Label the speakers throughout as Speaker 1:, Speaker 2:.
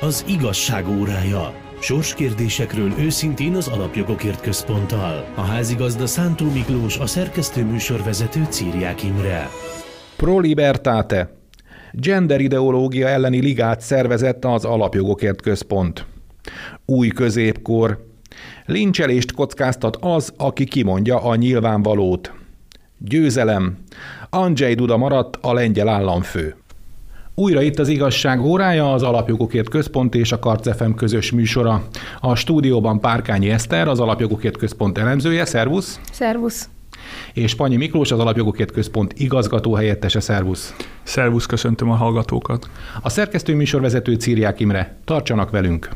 Speaker 1: Az igazság órája. Sorskérdésekről őszintén az Alapjogokért Központtal. A házigazda Szántó Miklós, a szerkesztő műsorvezető Círiák Imre.
Speaker 2: Pro Libertate. Gender ideológia elleni ligát szervezett az Alapjogokért Központ. Új középkor. Lincselést kockáztat az, aki kimondja a nyilvánvalót. Győzelem. Andrzej Duda maradt a lengyel államfő. Újra itt az igazság órája, az Alapjogokért Központ és a Karcefem közös műsora. A stúdióban Párkányi Eszter, az Alapjogokért Központ elemzője, szervusz!
Speaker 3: Szervusz!
Speaker 2: És Panyi Miklós, az Alapjogokért Központ igazgató helyettese, szervusz!
Speaker 4: Szervusz, köszöntöm a hallgatókat!
Speaker 2: A szerkesztő műsorvezető Círiák Imre. Tartsanak velünk!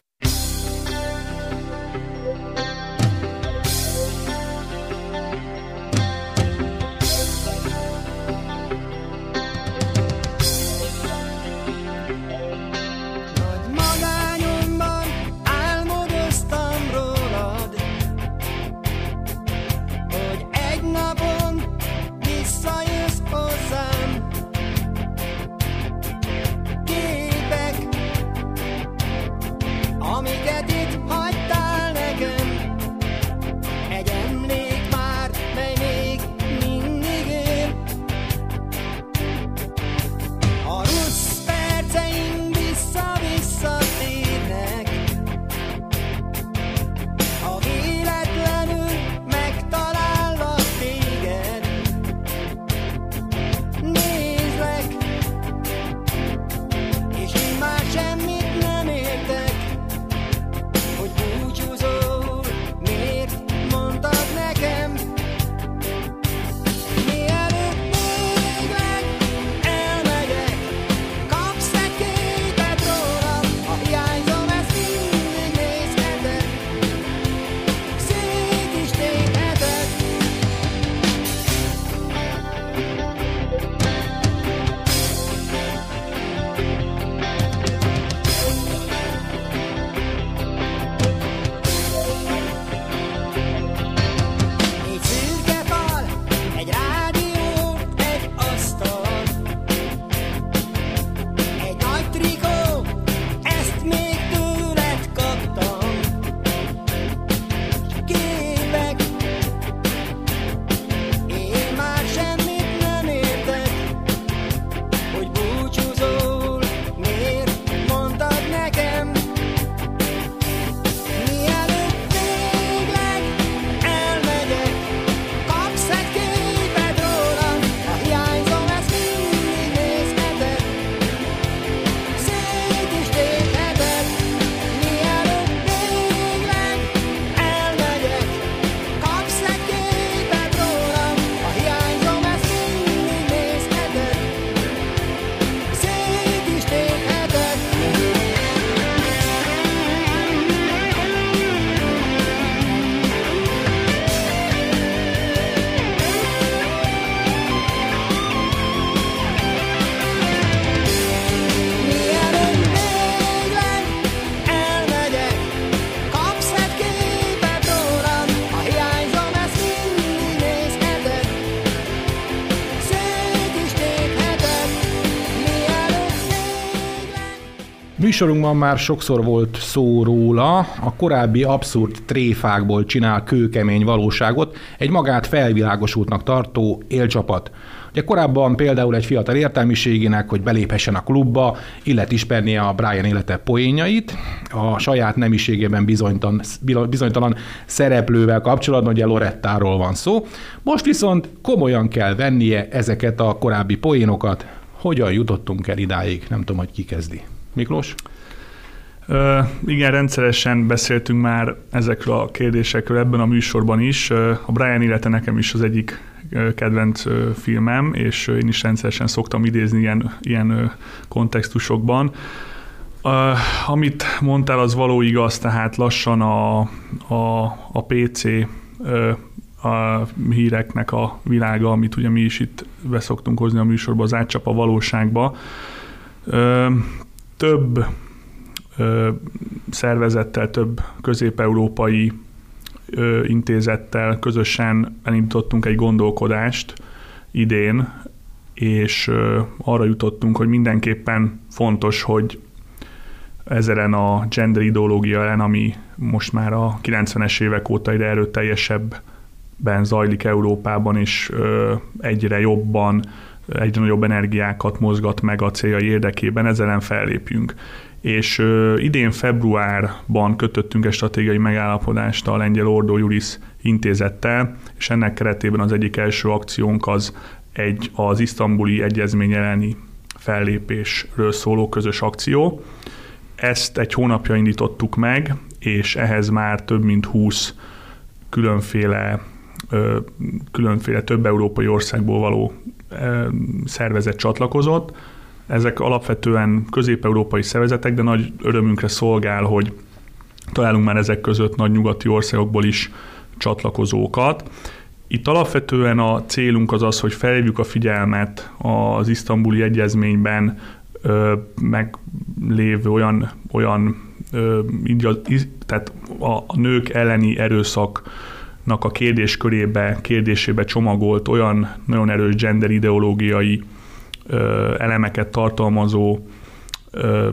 Speaker 2: Műsorunkban már sokszor volt szó róla, a korábbi abszurd tréfákból csinál kőkemény valóságot egy magát felvilágosultnak tartó élcsapat. Ugye korábban például egy fiatal értelmiségének, hogy beléphessen a klubba, illet ismernie a Brian élete poénjait, a saját nemiségében bizonytalan, bizonytalan szereplővel kapcsolatban, ugye Lorettáról van szó. Most viszont komolyan kell vennie ezeket a korábbi poénokat. Hogyan jutottunk el idáig? Nem tudom, hogy ki kezdi. Miklós?
Speaker 4: Ö, igen, rendszeresen beszéltünk már ezekről a kérdésekről ebben a műsorban is. A Brian élete nekem is az egyik kedvenc filmem, és én is rendszeresen szoktam idézni ilyen, ilyen kontextusokban. Uh, amit mondtál, az való igaz, tehát lassan a, a, a PC a híreknek a világa, amit ugye mi is itt beszoktunk hozni a műsorba, az átcsap a valóságba. Ö, több ö, szervezettel, több közép-európai ö, intézettel közösen elindítottunk egy gondolkodást idén, és ö, arra jutottunk, hogy mindenképpen fontos, hogy ezeren a gender ideológia ellen, ami most már a 90-es évek óta egyre erőteljesebben zajlik Európában, és ö, egyre jobban, egyre nagyobb energiákat mozgat meg a céljai érdekében, ezzel ellen fellépjünk. És ö, idén februárban kötöttünk egy stratégiai megállapodást a lengyel Ordo Juris intézettel, és ennek keretében az egyik első akciónk az egy az isztambuli egyezmény elleni fellépésről szóló közös akció. Ezt egy hónapja indítottuk meg, és ehhez már több mint 20 különféle, különféle több európai országból való szervezet csatlakozott. Ezek alapvetően közép-európai szervezetek, de nagy örömünkre szolgál, hogy találunk már ezek között nagy nyugati országokból is csatlakozókat. Itt alapvetően a célunk az az, hogy felhívjuk a figyelmet az isztambuli egyezményben ö, meglévő olyan, olyan ö, így a, tehát a, a nők elleni erőszaknak a kérdéskörébe, kérdésébe csomagolt olyan nagyon erős gender ideológiai ö, elemeket tartalmazó ö,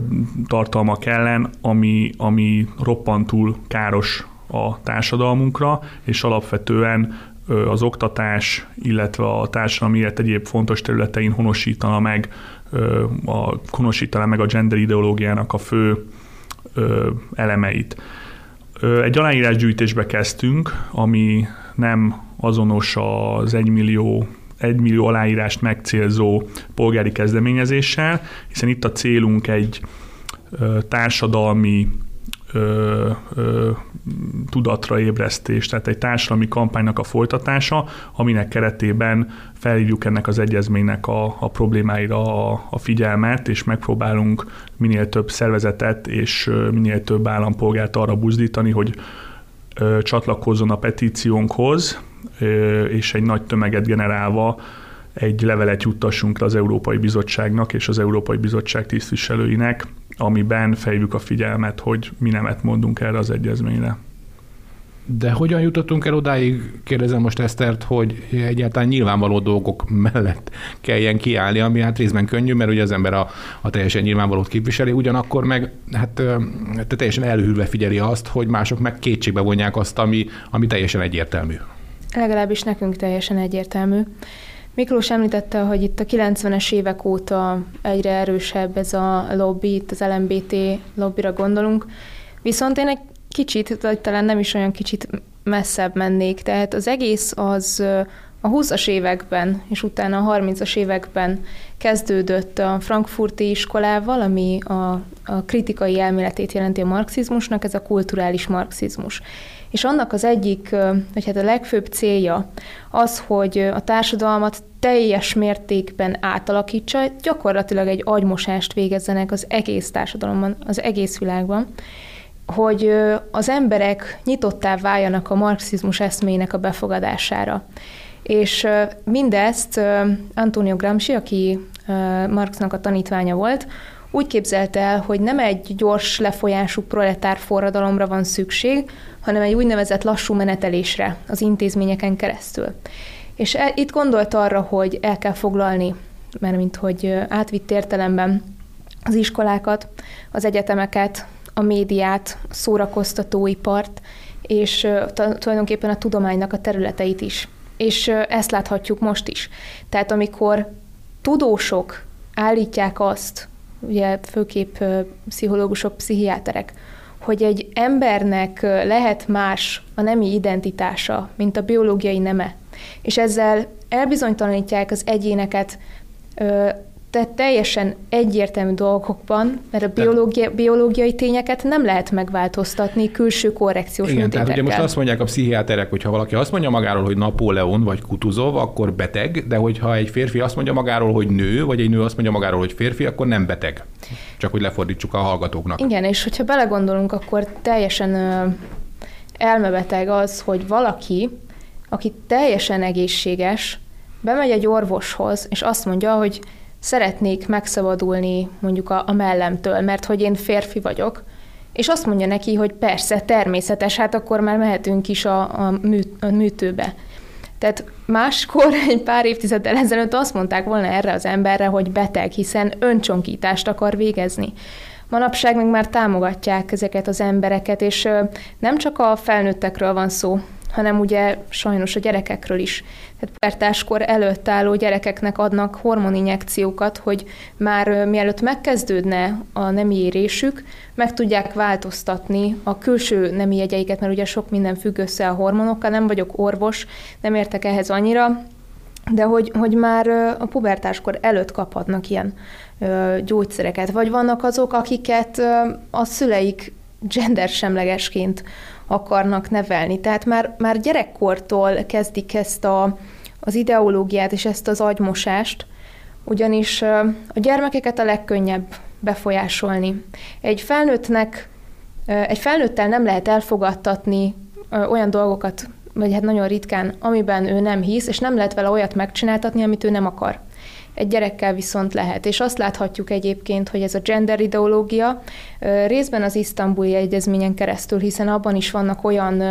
Speaker 4: tartalmak ellen, ami, ami roppantul káros a társadalmunkra, és alapvetően ö, az oktatás, illetve a társadalmi élet egyéb fontos területein honosítana meg, ö, a, honosítana meg a gender ideológiának a fő ö, elemeit. Egy aláírásgyűjtésbe kezdtünk, ami nem azonos az egymillió egy millió aláírást megcélzó polgári kezdeményezéssel, hiszen itt a célunk egy társadalmi ö, ö, tudatra ébresztés, tehát egy társadalmi kampánynak a folytatása, aminek keretében felhívjuk ennek az egyezménynek a, a problémáira a, a figyelmet, és megpróbálunk minél több szervezetet és minél több állampolgárt arra buzdítani, hogy ö, csatlakozzon a petíciónkhoz, ö, és egy nagy tömeget generálva egy levelet juttassunk le az Európai Bizottságnak és az Európai Bizottság tisztviselőinek, amiben fejlük a figyelmet, hogy mi nemet mondunk erre az egyezményre.
Speaker 5: De hogyan jutottunk el odáig, kérdezem most Esztert, hogy egyáltalán nyilvánvaló dolgok mellett kelljen kiállni, ami hát részben könnyű, mert ugye az ember a, a teljesen nyilvánvalót képviseli, ugyanakkor meg hát te teljesen elhűlve figyeli azt, hogy mások meg kétségbe vonják azt, ami, ami teljesen egyértelmű.
Speaker 3: Legalábbis nekünk teljesen egyértelmű. Miklós említette, hogy itt a 90-es évek óta egyre erősebb ez a lobby, itt az LMBT lobbira gondolunk, viszont én egy kicsit, vagy talán nem is olyan kicsit messzebb mennék, tehát az egész az a 20-as években, és utána a 30-as években kezdődött a frankfurti iskolával, ami a, a kritikai elméletét jelenti a marxizmusnak, ez a kulturális marxizmus. És annak az egyik, vagy hát a legfőbb célja az, hogy a társadalmat teljes mértékben átalakítsa, gyakorlatilag egy agymosást végezzenek az egész társadalomban, az egész világban, hogy az emberek nyitottá váljanak a marxizmus eszmének a befogadására. És mindezt Antonio Gramsci, aki Marxnak a tanítványa volt, úgy képzelte el, hogy nem egy gyors lefolyású proletár forradalomra van szükség, hanem egy úgynevezett lassú menetelésre az intézményeken keresztül. És el, itt gondolt arra, hogy el kell foglalni, mert mint hogy átvitt értelemben az iskolákat, az egyetemeket, a médiát, a szórakoztatóipart, és tulajdonképpen a tudománynak a területeit is. És ezt láthatjuk most is. Tehát amikor tudósok állítják azt, ugye főképp pszichológusok, pszichiáterek, hogy egy embernek lehet más a nemi identitása, mint a biológiai neme, és ezzel elbizonytalanítják az egyéneket tehát teljesen egyértelmű dolgokban, mert a biológia, biológiai tényeket nem lehet megváltoztatni külső korrekciós
Speaker 5: Igen, tehát ugye most azt mondják a pszichiáterek, hogy ha valaki azt mondja magáról, hogy Napóleon vagy Kutuzov, akkor beteg, de hogyha egy férfi azt mondja magáról, hogy nő, vagy egy nő azt mondja magáról, hogy férfi, akkor nem beteg. Csak hogy lefordítsuk a hallgatóknak.
Speaker 3: Igen, és hogyha belegondolunk, akkor teljesen elmebeteg az, hogy valaki, aki teljesen egészséges, bemegy egy orvoshoz, és azt mondja, hogy szeretnék megszabadulni mondjuk a, a mellemtől, mert hogy én férfi vagyok, és azt mondja neki, hogy persze, természetes, hát akkor már mehetünk is a, a, mű, a műtőbe. Tehát máskor, egy pár évtizeddel ezelőtt azt mondták volna erre az emberre, hogy beteg, hiszen öncsonkítást akar végezni. Manapság még már támogatják ezeket az embereket, és nem csak a felnőttekről van szó, hanem ugye sajnos a gyerekekről is. Tehát pubertáskor előtt álló gyerekeknek adnak hormoninjekciókat, hogy már mielőtt megkezdődne a nemi érésük, meg tudják változtatni a külső nemi jegyeiket, mert ugye sok minden függ össze a hormonokkal, nem vagyok orvos, nem értek ehhez annyira, de hogy, hogy már a pubertáskor előtt kaphatnak ilyen gyógyszereket, vagy vannak azok, akiket a szüleik gendersemlegesként akarnak nevelni. Tehát már, már gyerekkortól kezdik ezt a, az ideológiát és ezt az agymosást, ugyanis a gyermekeket a legkönnyebb befolyásolni. Egy felnőttnek, egy felnőttel nem lehet elfogadtatni olyan dolgokat, vagy hát nagyon ritkán, amiben ő nem hisz, és nem lehet vele olyat megcsináltatni, amit ő nem akar. Egy gyerekkel viszont lehet. És azt láthatjuk egyébként, hogy ez a gender ideológia részben az isztambuli egyezményen keresztül, hiszen abban is vannak olyan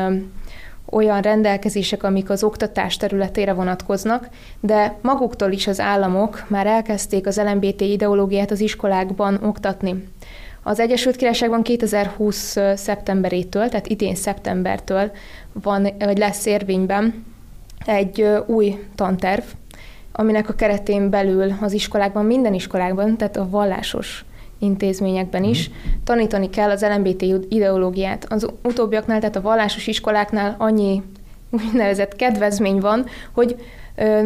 Speaker 3: olyan rendelkezések, amik az oktatás területére vonatkoznak, de maguktól is az államok már elkezdték az LMBT ideológiát az iskolákban oktatni. Az Egyesült Királyságban 2020 szeptemberétől, tehát idén szeptembertől van, vagy lesz érvényben egy új tanterv, aminek a keretén belül az iskolákban, minden iskolákban, tehát a vallásos intézményekben is tanítani kell az LMBT ideológiát. Az utóbbiaknál, tehát a vallásos iskoláknál annyi úgynevezett kedvezmény van, hogy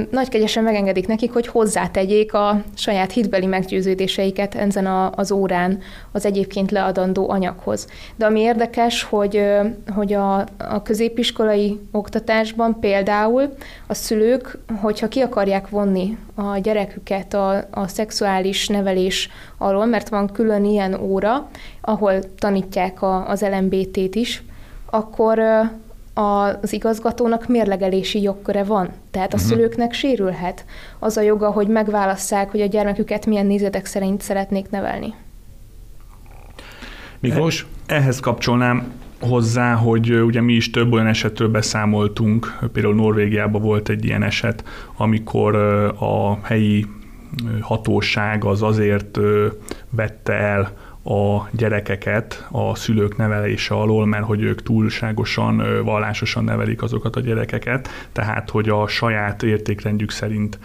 Speaker 3: nagykegyesen megengedik nekik, hogy hozzátegyék a saját hitbeli meggyőződéseiket ezen a, az órán az egyébként leadandó anyaghoz. De ami érdekes, hogy, hogy a, a középiskolai oktatásban például a szülők, hogyha ki akarják vonni a gyereküket a, a szexuális nevelés alól, mert van külön ilyen óra, ahol tanítják a, az LMBT-t is, akkor az igazgatónak mérlegelési jogköre van. Tehát a uh-huh. szülőknek sérülhet az a joga, hogy megválasszák, hogy a gyermeküket milyen nézetek szerint szeretnék nevelni.
Speaker 5: Miklós?
Speaker 4: Ehhez kapcsolnám hozzá, hogy ugye mi is több olyan esetről beszámoltunk, például Norvégiában volt egy ilyen eset, amikor a helyi hatóság az azért vette el a gyerekeket a szülők nevelése alól, mert hogy ők túlságosan vallásosan nevelik azokat a gyerekeket, tehát hogy a saját értékrendjük szerint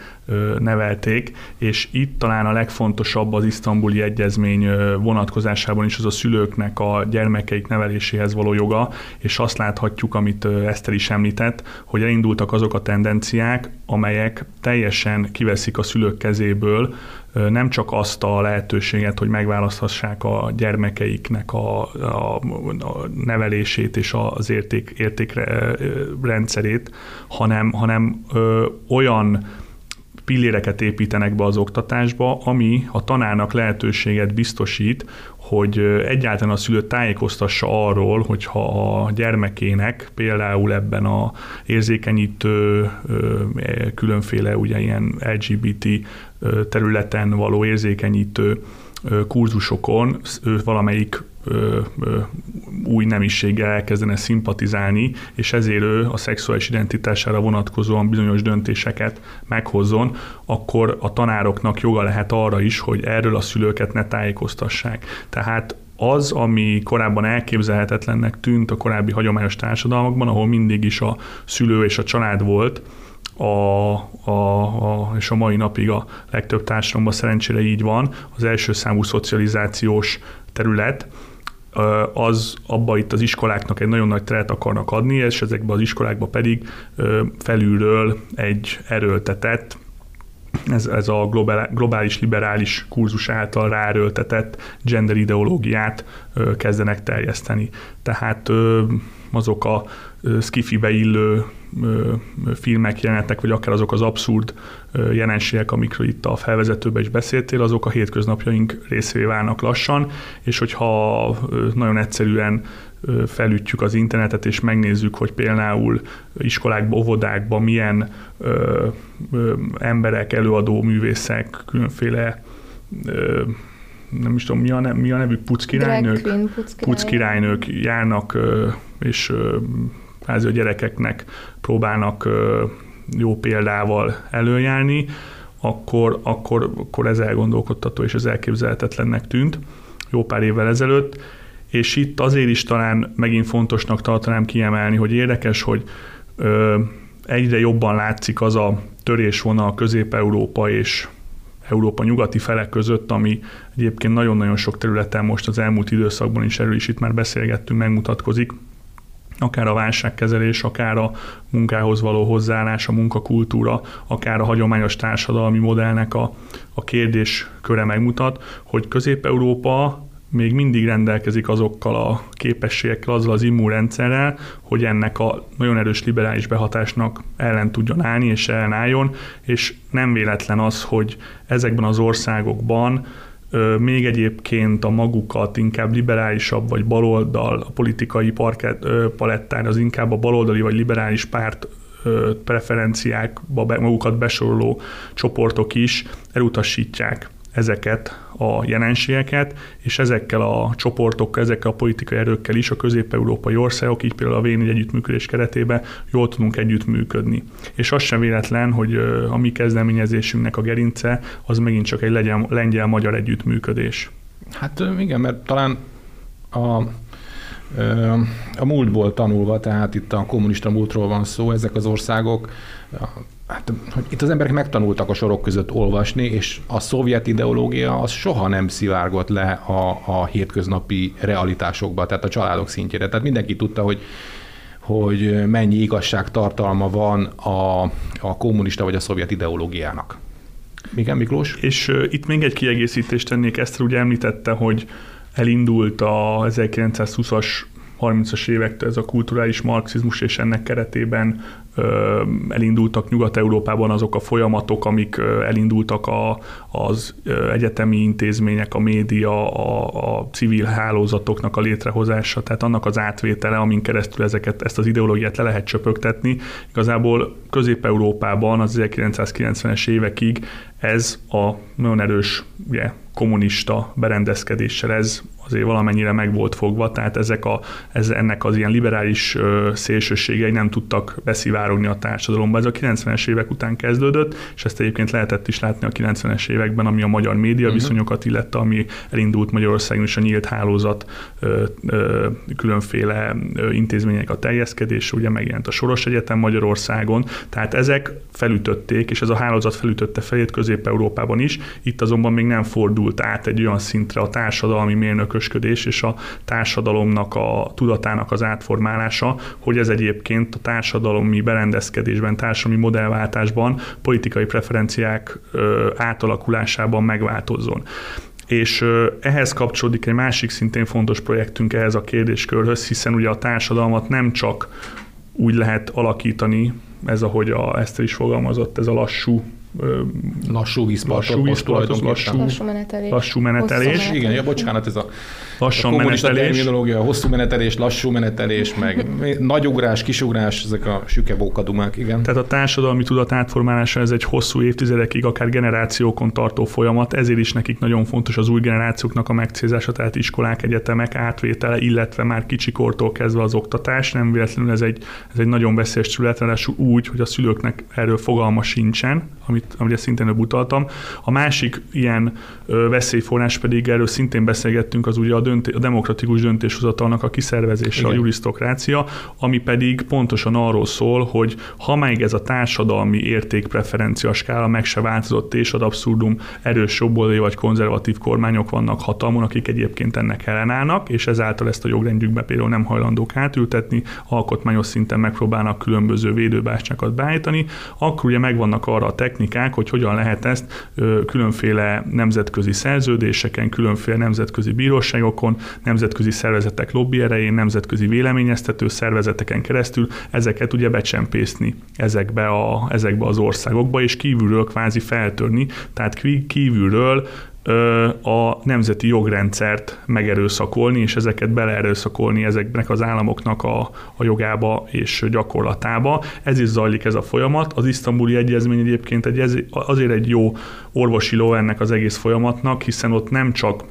Speaker 4: nevelték, és itt talán a legfontosabb az isztambuli egyezmény vonatkozásában is az a szülőknek a gyermekeik neveléséhez való joga, és azt láthatjuk, amit Eszter is említett, hogy elindultak azok a tendenciák, amelyek teljesen kiveszik a szülők kezéből nem csak azt a lehetőséget, hogy megválaszthassák a gyermekeiknek a, a, a nevelését és az érték, értékrendszerét, hanem, hanem ö, olyan pilléreket építenek be az oktatásba, ami a tanárnak lehetőséget biztosít, hogy egyáltalán a szülő tájékoztassa arról, hogyha a gyermekének például ebben a érzékenyítő különféle ugye ilyen LGBT területen való érzékenyítő kurzusokon valamelyik ö, ö, új nemiséggel elkezdene szimpatizálni, és ezért ő a szexuális identitására vonatkozóan bizonyos döntéseket meghozzon, akkor a tanároknak joga lehet arra is, hogy erről a szülőket ne tájékoztassák. Tehát az, ami korábban elképzelhetetlennek tűnt a korábbi hagyományos társadalmakban, ahol mindig is a szülő és a család volt, a, a, a, és a mai napig a legtöbb társadalomban szerencsére így van, az első számú szocializációs terület, az abba itt az iskoláknak egy nagyon nagy teret akarnak adni, és ezekbe az iskolákba pedig felülről egy erőltetett, ez, ez a globál, globális liberális kurzus által ráerőltetett gender ideológiát kezdenek terjeszteni. Tehát azok a skifibe illő filmek, jelenetek, vagy akár azok az abszurd jelenségek, amikről itt a felvezetőben is beszéltél, azok a hétköznapjaink részévé válnak lassan, és hogyha nagyon egyszerűen felütjük az internetet, és megnézzük, hogy például iskolákban, óvodákban milyen ö, ö, emberek, előadó művészek, különféle ö, nem is tudom, mi a, ne, mi a nevük, puckirálynők,
Speaker 3: puckirálynők.
Speaker 4: járnak, és kvázi a gyerekeknek próbálnak jó példával előjárni, akkor, akkor, akkor ez elgondolkodtató és ez elképzelhetetlennek tűnt. jó pár évvel ezelőtt, és itt azért is talán megint fontosnak tartanám kiemelni, hogy érdekes, hogy ö, egyre jobban látszik az a törésvonal Közép-Európa és Európa nyugati felek között, ami egyébként nagyon-nagyon sok területen most az elmúlt időszakban is erről is itt már beszélgettünk, megmutatkozik, akár a válságkezelés, akár a munkához való hozzáállás, a munkakultúra, akár a hagyományos társadalmi modellnek a, a kérdésköre megmutat, hogy Közép-Európa még mindig rendelkezik azokkal a képességekkel, azzal az immunrendszerrel, hogy ennek a nagyon erős liberális behatásnak ellen tudjon állni és ellenálljon, és nem véletlen az, hogy ezekben az országokban még egyébként a magukat inkább liberálisabb vagy baloldal, a politikai parkett, ö, palettán az inkább a baloldali vagy liberális párt preferenciákba magukat besoroló csoportok is elutasítják ezeket a jelenségeket, és ezekkel a csoportokkal, ezekkel a politikai erőkkel is a közép-európai országok, így például a v együttműködés keretében jól tudunk együttműködni. És az sem véletlen, hogy a mi kezdeményezésünknek a gerince az megint csak egy lengyel- lengyel-magyar együttműködés.
Speaker 5: Hát igen, mert talán a, a múltból tanulva, tehát itt a kommunista múltról van szó, ezek az országok, hát, hogy itt az emberek megtanultak a sorok között olvasni, és a szovjet ideológia az soha nem szivárgott le a, a hétköznapi realitásokba, tehát a családok szintjére. Tehát mindenki tudta, hogy hogy mennyi igazságtartalma van a, a kommunista vagy a szovjet ideológiának. Igen, Miklós?
Speaker 4: És uh, itt még egy kiegészítést tennék, Eszter ugye említette, hogy elindult a 1920-as 30-as évektől ez a kulturális marxizmus, és ennek keretében elindultak Nyugat-Európában azok a folyamatok, amik elindultak a, az egyetemi intézmények, a média, a, a civil hálózatoknak a létrehozása, tehát annak az átvétele, amin keresztül ezeket, ezt az ideológiát le lehet csöpögtetni. Igazából Közép-Európában az 1990-es évekig ez a nagyon erős ugye, kommunista berendezkedéssel ez azért valamennyire meg volt fogva, tehát ezek a, ez, ennek az ilyen liberális szélsőségei nem tudtak beszivárogni a társadalomba. Ez a 90-es évek után kezdődött, és ezt egyébként lehetett is látni a 90-es években, ami a magyar média uh-huh. viszonyokat illette, ami elindult Magyarországon is a nyílt hálózat ö, ö, különféle intézmények a terjeszkedés, ugye megjelent a Soros Egyetem Magyarországon, tehát ezek felütötték, és ez a hálózat felütötte fejét Közép-Európában is, itt azonban még nem fordult át egy olyan szintre a társadalmi mérnökösködés és a társadalomnak a tudatának az átformálása, hogy ez egyébként a társadalmi berendezkedésben, társadalmi modellváltásban, politikai preferenciák átalakulásában megváltozzon. És ehhez kapcsolódik egy másik szintén fontos projektünk ehhez a kérdéskörhöz, hiszen ugye a társadalmat nem csak úgy lehet alakítani, ez ahogy a Eszter is fogalmazott, ez a lassú
Speaker 5: Lassú vízpartot,
Speaker 4: lassú vízpartot, lassú,
Speaker 3: Lassú menetelés.
Speaker 4: lassú menetelés.
Speaker 3: Hosszú
Speaker 5: Igen, ja, bocsánat, ez a,
Speaker 4: lassan
Speaker 5: a
Speaker 4: menetelés.
Speaker 5: terminológia, hosszú menetelés, lassú menetelés, meg nagy ugrás, kisugrás, ezek a sükebókadumák, igen.
Speaker 4: Tehát a társadalmi tudat átformálása ez egy hosszú évtizedekig, akár generációkon tartó folyamat, ezért is nekik nagyon fontos az új generációknak a megcélzása, tehát iskolák, egyetemek átvétele, illetve már kicsikortól kezdve az oktatás. Nem véletlenül ez egy, ez egy nagyon veszélyes terület, úgy, hogy a szülőknek erről fogalma sincsen, amit, amire szintén előbb utaltam. A másik ilyen veszélyforrás pedig, erről szintén beszélgettünk, az ugye a, dönté, a demokratikus döntéshozatalnak a kiszervezése,
Speaker 5: Igen.
Speaker 4: a jurisztokrácia, ami pedig pontosan arról szól, hogy ha még ez a társadalmi értékpreferencia skála meg se változott, és ad abszurdum erős jobboldali vagy konzervatív kormányok vannak hatalmon, akik egyébként ennek ellenállnak, és ezáltal ezt a jogrendjükbe például nem hajlandók átültetni, alkotmányos szinten megpróbálnak különböző védőbástyákat beállítani, akkor ugye megvannak arra a technikák, hogy hogyan lehet ezt különféle nemzetközi szerződéseken, különféle nemzetközi bíróságokon, nemzetközi szervezetek lobby erején, nemzetközi véleményeztető szervezeteken keresztül ezeket ugye becsempészni ezekbe, a, ezekbe az országokba, és kívülről kvázi feltörni, tehát kí- kívülről a nemzeti jogrendszert megerőszakolni, és ezeket beleerőszakolni ezeknek az államoknak a, a jogába és gyakorlatába. Ez is zajlik ez a folyamat. Az isztambuli egyezmény egyébként egy, azért egy jó orvosi ló ennek az egész folyamatnak, hiszen ott nem csak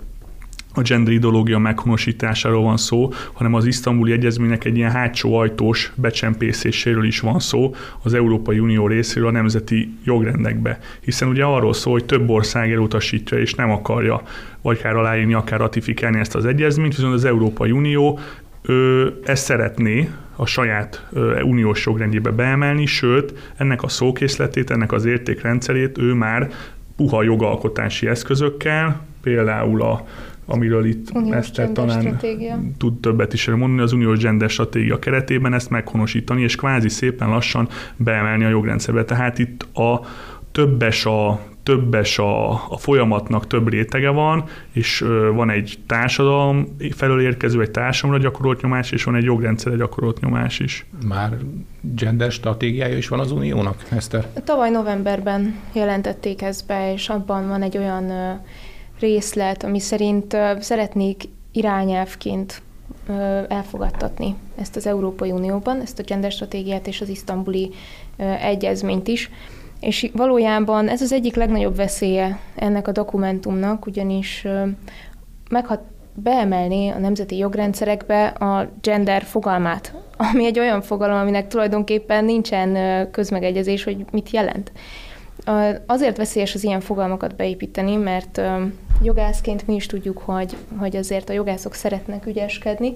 Speaker 4: a gender ideológia meghonosításáról van szó, hanem az isztambuli egyezménynek egy ilyen hátsó ajtós becsempészéséről is van szó az Európai Unió részéről a nemzeti jogrendekbe. Hiszen ugye arról szól, hogy több ország elutasítja és nem akarja vagy akár aláírni, akár ratifikálni ezt az egyezményt, viszont az Európai Unió ő ezt szeretné a saját uniós jogrendjébe beemelni, sőt, ennek a szókészletét, ennek az értékrendszerét ő már puha jogalkotási eszközökkel, például a amiről itt Eszter talán
Speaker 3: stratégia.
Speaker 4: tud többet is mondani, az uniós gender stratégia keretében ezt meghonosítani, és kvázi szépen lassan beemelni a jogrendszerbe. Tehát itt a többes a többes a, a folyamatnak több rétege van, és ö, van egy társadalom felől érkező, egy társadalomra gyakorolt nyomás, és van egy jogrendszerre gyakorolt nyomás is.
Speaker 5: Már gender stratégiája is van az Uniónak, Eszter?
Speaker 3: Tavaly novemberben jelentették ezt be, és abban van egy olyan ö, részlet, ami szerint szeretnék irányelvként elfogadtatni ezt az Európai Unióban, ezt a gender stratégiát és az isztambuli egyezményt is. És valójában ez az egyik legnagyobb veszélye ennek a dokumentumnak, ugyanis meghat, beemelni a nemzeti jogrendszerekbe a gender fogalmát, ami egy olyan fogalom, aminek tulajdonképpen nincsen közmegegyezés, hogy mit jelent. Azért veszélyes az ilyen fogalmakat beépíteni, mert jogászként mi is tudjuk, hogy, hogy azért a jogászok szeretnek ügyeskedni,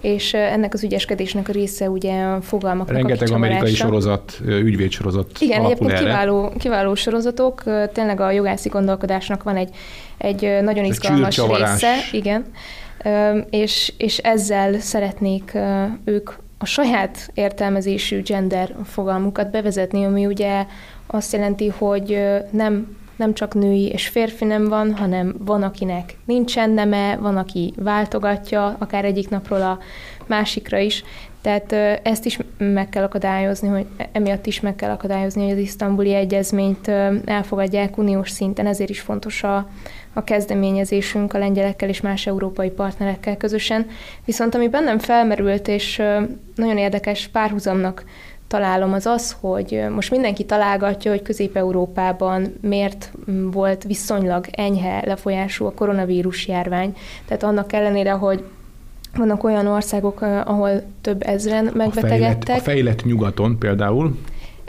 Speaker 3: és ennek az ügyeskedésnek a része ugye a fogalmaknak
Speaker 5: Rengeteg
Speaker 3: a
Speaker 5: amerikai sorozat, ügyvédsorozat
Speaker 3: Igen, egyébként
Speaker 5: erre.
Speaker 3: kiváló, kiváló sorozatok, tényleg a jogászi gondolkodásnak van egy, egy nagyon izgalmas része, igen, és, és ezzel szeretnék ők a saját értelmezésű gender fogalmukat bevezetni, ami ugye azt jelenti, hogy nem nem csak női és férfi nem van, hanem van, akinek nincsen neme, van, aki váltogatja, akár egyik napról a másikra is. Tehát ezt is meg kell akadályozni, hogy emiatt is meg kell akadályozni, hogy az isztambuli egyezményt elfogadják uniós szinten, ezért is fontos a, a kezdeményezésünk a lengyelekkel és más európai partnerekkel közösen. Viszont ami bennem felmerült, és nagyon érdekes párhuzamnak találom, az az, hogy most mindenki találgatja, hogy Közép-Európában miért volt viszonylag enyhe lefolyású a koronavírus járvány. Tehát annak ellenére, hogy vannak olyan országok, ahol több ezren
Speaker 5: A fejlett,
Speaker 3: megbetegedtek.
Speaker 5: a fejlett nyugaton például,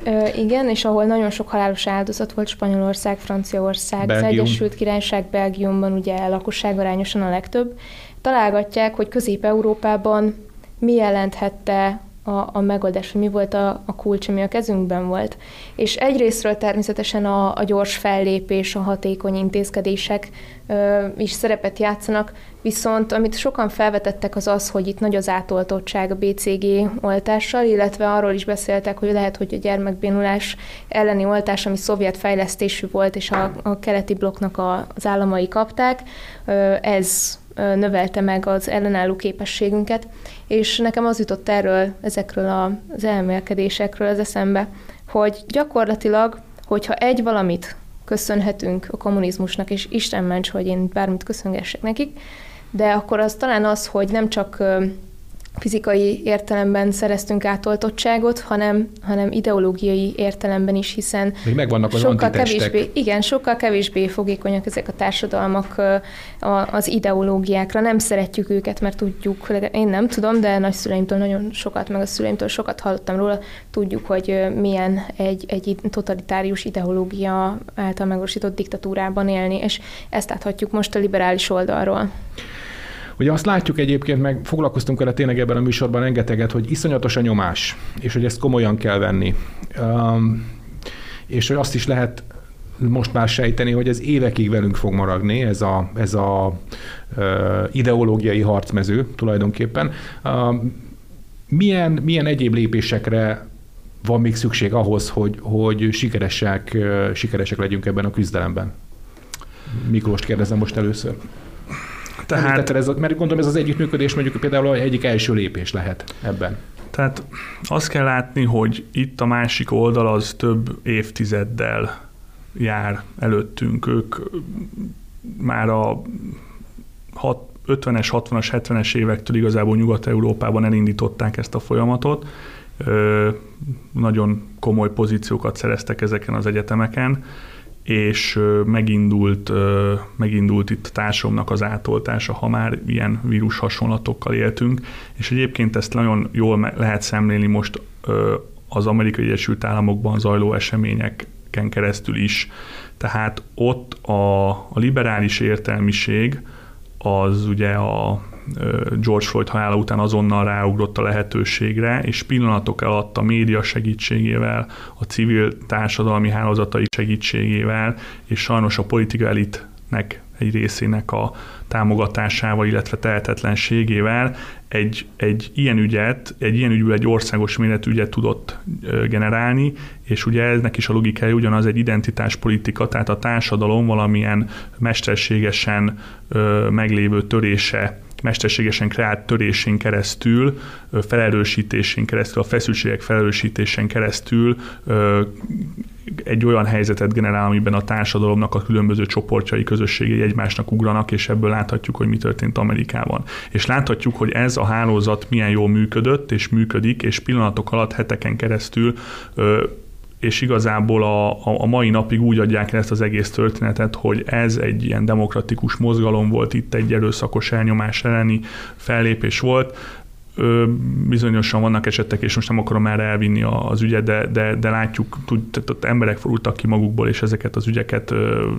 Speaker 3: Ö, igen, és ahol nagyon sok halálos áldozat volt Spanyolország, Franciaország,
Speaker 5: Belgium.
Speaker 3: az Egyesült Királyság, Belgiumban ugye lakosság arányosan a legtöbb. Találgatják, hogy Közép-Európában mi jelenthette a, a megoldás, hogy mi volt a, a kulcs, ami a kezünkben volt. És egyrésztről természetesen a, a gyors fellépés, a hatékony intézkedések ö, is szerepet játszanak, viszont amit sokan felvetettek az az, hogy itt nagy az átoltottság a BCG oltással, illetve arról is beszéltek, hogy lehet, hogy a gyermekbénulás elleni oltás, ami szovjet fejlesztésű volt, és a, a keleti blokknak a, az államai kapták, ö, ez növelte meg az ellenálló képességünket, és nekem az jutott erről, ezekről az elmélkedésekről az eszembe, hogy gyakorlatilag, hogyha egy valamit köszönhetünk a kommunizmusnak, és Isten ments, hogy én bármit köszöngessek nekik, de akkor az talán az, hogy nem csak fizikai értelemben szereztünk átoltottságot, hanem, hanem ideológiai értelemben is, hiszen
Speaker 5: még megvannak az
Speaker 3: sokkal
Speaker 5: antitestek.
Speaker 3: kevésbé, igen, sokkal kevésbé fogékonyak ezek a társadalmak az ideológiákra. Nem szeretjük őket, mert tudjuk, én nem tudom, de nagyszüleimtől nagyon sokat, meg a szüleimtől sokat hallottam róla, tudjuk, hogy milyen egy, egy totalitárius ideológia által megvalósított diktatúrában élni, és ezt láthatjuk most a liberális oldalról.
Speaker 5: Ugye azt látjuk egyébként, meg foglalkoztunk vele tényleg ebben a műsorban rengeteget, hogy iszonyatos a nyomás, és hogy ezt komolyan kell venni. Um, és hogy azt is lehet most már sejteni, hogy ez évekig velünk fog maradni, ez a, ez a uh, ideológiai harcmező tulajdonképpen. Um, milyen, milyen egyéb lépésekre van még szükség ahhoz, hogy, hogy sikeresek, sikeresek legyünk ebben a küzdelemben? Miklós kérdezem most először.
Speaker 4: Tehát,
Speaker 5: Tehát, ez, mert gondolom ez az együttműködés mondjuk például egyik első lépés lehet ebben.
Speaker 4: tehát azt kell látni, hogy itt a másik oldal az több évtizeddel jár előttünk. Ők már a hat- 50-es, 60-as, 70-es évektől igazából Nyugat-Európában elindították ezt a folyamatot. Ö, nagyon komoly pozíciókat szereztek ezeken az egyetemeken, és megindult, megindult itt a társadalomnak az átoltása, ha már ilyen vírus hasonlatokkal éltünk, és egyébként ezt nagyon jól lehet szemlélni most az Amerikai Egyesült Államokban zajló eseményeken keresztül is. Tehát ott a, a liberális értelmiség az ugye a George Floyd halála után azonnal ráugrott a lehetőségre, és pillanatok alatt a média segítségével, a civil társadalmi hálózatai segítségével, és sajnos a politika elitnek egy részének a támogatásával, illetve tehetetlenségével egy, egy ilyen ügyet, egy ilyen ügyből egy országos méretű ügyet tudott generálni, és ugye ennek is a logikája ugyanaz egy identitáspolitika, tehát a társadalom valamilyen mesterségesen meglévő törése mesterségesen kreált törésén keresztül, ö, felerősítésén keresztül, a feszültségek felerősítésén keresztül egy olyan helyzetet generál, amiben a társadalomnak a különböző csoportjai, közösségei egymásnak ugranak, és ebből láthatjuk, hogy mi történt Amerikában. És láthatjuk, hogy ez a hálózat milyen jól működött, és működik, és pillanatok alatt, heteken keresztül és igazából a, a, mai napig úgy adják ezt az egész történetet, hogy ez egy ilyen demokratikus mozgalom volt, itt egy erőszakos elnyomás elleni fellépés volt, Ö, bizonyosan vannak esetek, és most nem akarom erre elvinni az ügyet, de, de, de látjuk, tud, tehát emberek forultak ki magukból, és ezeket az ügyeket ö,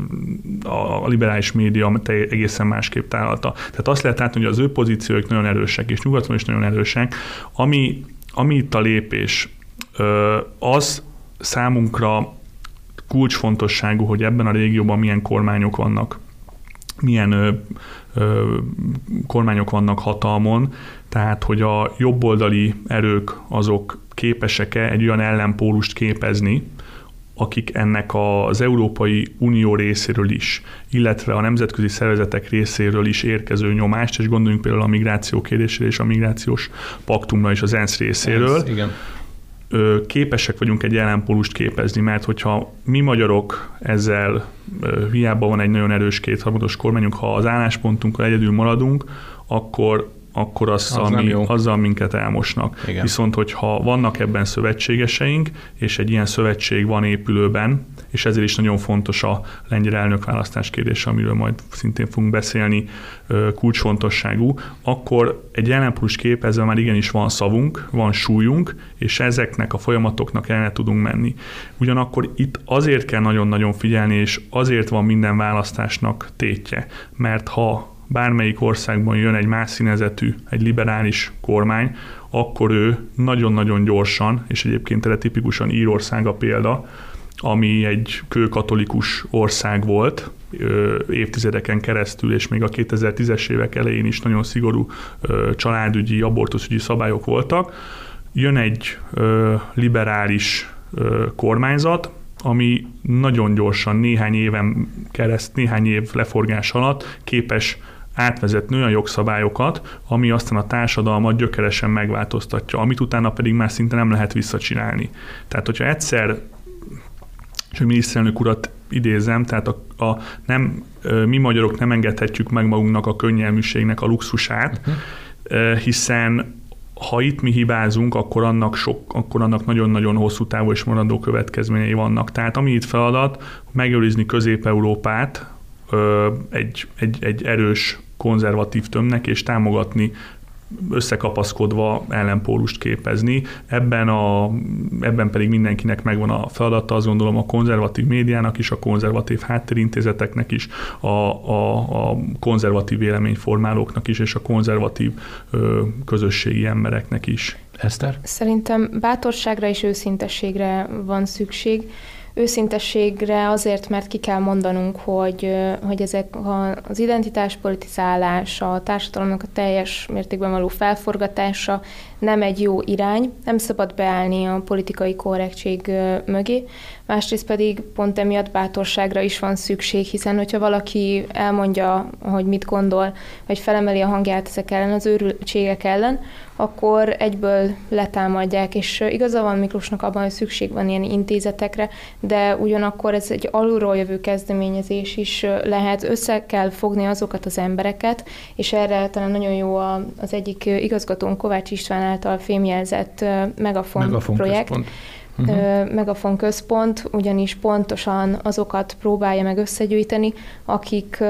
Speaker 4: a, a liberális média egészen másképp tállalta. Tehát azt lehet látni, hogy az ő pozícióik nagyon erősek, és nyugaton is nagyon erősek. Ami, ami itt a lépés, ö, az számunkra kulcsfontosságú, hogy ebben a régióban milyen kormányok vannak, milyen ö, ö, kormányok vannak hatalmon, tehát hogy a jobboldali erők azok képesek-e egy olyan ellenpólust képezni, akik ennek az Európai Unió részéről is, illetve a nemzetközi szervezetek részéről is érkező nyomást, és gondoljunk például a migráció kérdésére és a migrációs paktumra is az ENSZ részéről,
Speaker 5: Ez, igen.
Speaker 4: Képesek vagyunk egy ellenpólust képezni, mert hogyha mi magyarok ezzel hiába van egy nagyon erős kétharmados kormányunk, ha az álláspontunkkal egyedül maradunk, akkor akkor azzal,
Speaker 5: Az nem
Speaker 4: mi,
Speaker 5: jó.
Speaker 4: azzal minket elmosnak.
Speaker 5: Igen.
Speaker 4: Viszont, hogyha vannak ebben szövetségeseink, és egy ilyen szövetség van épülőben, és ezért is nagyon fontos a lengyel elnökválasztás kérdése, amiről majd szintén fogunk beszélni, kulcsfontosságú, akkor egy ellenpólus képezve már igenis van szavunk, van súlyunk, és ezeknek a folyamatoknak ellene tudunk menni. Ugyanakkor itt azért kell nagyon-nagyon figyelni, és azért van minden választásnak tétje, mert ha bármelyik országban jön egy más színezetű, egy liberális kormány, akkor ő nagyon-nagyon gyorsan, és egyébként erre tipikusan Írország a példa, ami egy kőkatolikus ország volt évtizedeken keresztül, és még a 2010-es évek elején is nagyon szigorú családügyi, abortuszügyi szabályok voltak. Jön egy liberális kormányzat, ami nagyon gyorsan, néhány éven kereszt, néhány év leforgás alatt képes átvezetni olyan jogszabályokat, ami aztán a társadalmat gyökeresen megváltoztatja, amit utána pedig már szinte nem lehet visszacsinálni. Tehát, hogyha egyszer és a miniszterelnök urat idézem, tehát a, a nem, mi magyarok nem engedhetjük meg magunknak a könnyelműségnek a luxusát, uh-huh. hiszen ha itt mi hibázunk, akkor annak, sok, akkor annak nagyon-nagyon hosszú távú és maradó következményei vannak. Tehát ami itt feladat, megőrizni Közép-Európát egy, egy, egy erős konzervatív tömnek, és támogatni összekapaszkodva ellenpólust képezni. Ebben, a, ebben pedig mindenkinek megvan a feladata, azt gondolom a konzervatív médiának is, a konzervatív háttérintézeteknek is, a, a, a konzervatív véleményformálóknak is, és a konzervatív ö, közösségi embereknek is.
Speaker 5: Eszter?
Speaker 3: Szerintem bátorságra és őszintességre van szükség. Őszintességre azért, mert ki kell mondanunk, hogy, hogy ezek az identitáspolitizálás, a társadalomnak a teljes mértékben való felforgatása nem egy jó irány, nem szabad beállni a politikai korrektség mögé, másrészt pedig pont emiatt bátorságra is van szükség, hiszen hogyha valaki elmondja, hogy mit gondol, vagy felemeli a hangját ezek ellen, az őrültségek ellen, akkor egyből letámadják, és igaza van Miklósnak abban, hogy szükség van ilyen intézetekre, de ugyanakkor ez egy alulról jövő kezdeményezés is lehet, össze kell fogni azokat az embereket, és erre talán nagyon jó az egyik igazgatón Kovács István által fémjelzett Megafon,
Speaker 5: Megafon
Speaker 3: projekt,
Speaker 5: központ.
Speaker 3: Uh-huh. Megafon központ, ugyanis pontosan azokat próbálja meg összegyűjteni, akik,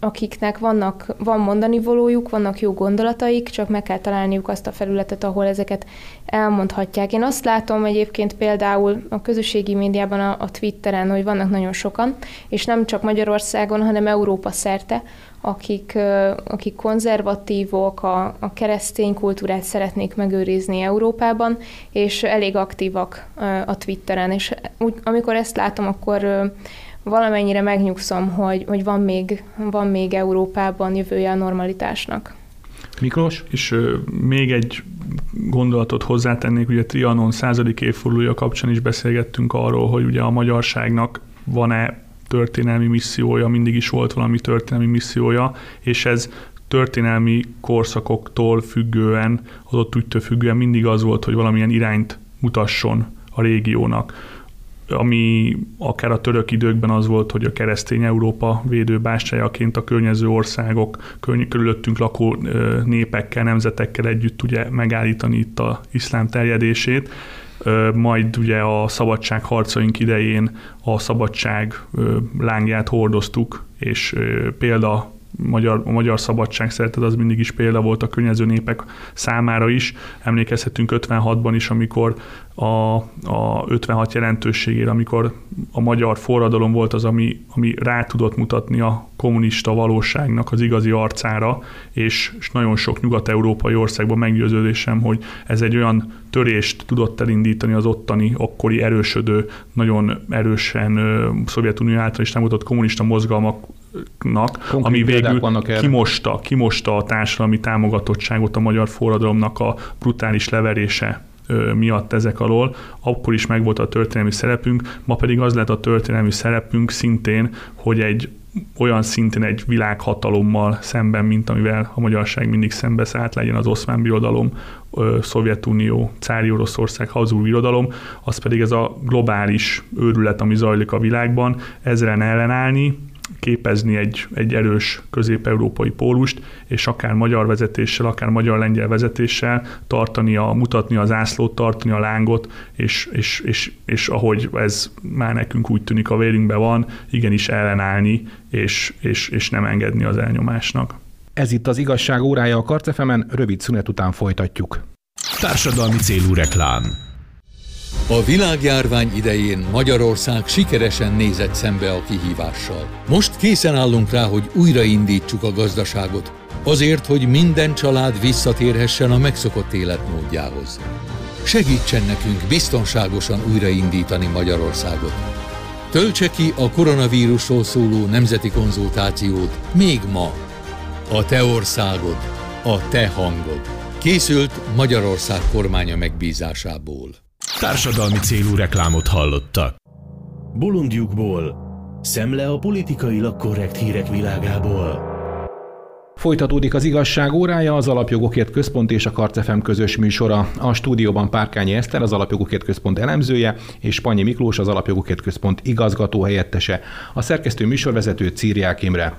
Speaker 3: akiknek vannak, van mondani valójuk, vannak jó gondolataik, csak meg kell találniuk azt a felületet, ahol ezeket elmondhatják. Én azt látom egyébként például a közösségi médiában, a, a Twitteren, hogy vannak nagyon sokan, és nem csak Magyarországon, hanem Európa szerte, akik, akik konzervatívok, a, a keresztény kultúrát szeretnék megőrizni Európában, és elég aktívak a Twitteren, és úgy, amikor ezt látom, akkor valamennyire megnyugszom, hogy, hogy van, még, van még Európában jövője a normalitásnak.
Speaker 5: Miklós?
Speaker 4: És még egy gondolatot hozzátennék, ugye Trianon századik évfordulója kapcsán is beszélgettünk arról, hogy ugye a magyarságnak van-e történelmi missziója, mindig is volt valami történelmi missziója, és ez történelmi korszakoktól függően, adott ügytől függően mindig az volt, hogy valamilyen irányt mutasson a régiónak. Ami akár a török időkben az volt, hogy a keresztény Európa védőbástyájaként a környező országok, körülöttünk lakó népekkel, nemzetekkel együtt ugye megállítani itt a iszlám terjedését, majd ugye a szabadság harcaink idején a szabadság lángját hordoztuk, és példa magyar, a magyar szabadság szeretet az mindig is példa volt a környező népek számára is. Emlékezhetünk 56-ban is, amikor a, a 56 jelentőségére, amikor a magyar forradalom volt az, ami, ami rá tudott mutatni a kommunista valóságnak az igazi arcára, és, és nagyon sok nyugat-európai országban meggyőződésem, hogy ez egy olyan törést tudott elindítani az ottani, akkori erősödő, nagyon erősen Szovjetunió által is támogatott kommunista mozgalmaknak,
Speaker 5: Konkrét
Speaker 4: ami végül kimosta, kimosta a társadalmi támogatottságot a magyar forradalomnak a brutális leverése miatt ezek alól, akkor is megvolt a történelmi szerepünk, ma pedig az lett a történelmi szerepünk szintén, hogy egy olyan szinten egy világhatalommal szemben, mint amivel a magyarság mindig szembeszállt, legyen az oszmán birodalom, Szovjetunió, Cári Oroszország, Hazul birodalom, az pedig ez a globális őrület, ami zajlik a világban, ezzel ellenállni, képezni egy, egy erős közép-európai pólust, és akár magyar vezetéssel, akár magyar-lengyel vezetéssel tartani a, mutatni az ászlót, tartani a lángot, és, és, és, és ahogy ez már nekünk úgy tűnik a vérünkben van, igenis ellenállni, és, és, és nem engedni az elnyomásnak.
Speaker 5: Ez itt az igazság órája a Karcefemen, rövid szünet után folytatjuk.
Speaker 1: Társadalmi célú reklám.
Speaker 6: A világjárvány idején Magyarország sikeresen nézett szembe a kihívással. Most készen állunk rá, hogy újraindítsuk a gazdaságot, azért, hogy minden család visszatérhessen a megszokott életmódjához. Segítsen nekünk biztonságosan újraindítani Magyarországot. Töltse ki a koronavírusról szóló nemzeti konzultációt még ma. A te országod, a te hangod. Készült Magyarország kormánya megbízásából.
Speaker 1: Társadalmi célú reklámot hallottak. Bolondjukból. Szemle a politikailag korrekt hírek világából.
Speaker 5: Folytatódik az igazság órája, az Alapjogokért Központ és a Karcefem közös műsora. A stúdióban Párkányi Eszter, az Alapjogokért Központ elemzője, és Panyi Miklós, az Alapjogokért Központ igazgató helyettese. A szerkesztő műsorvezető Círiák Imre.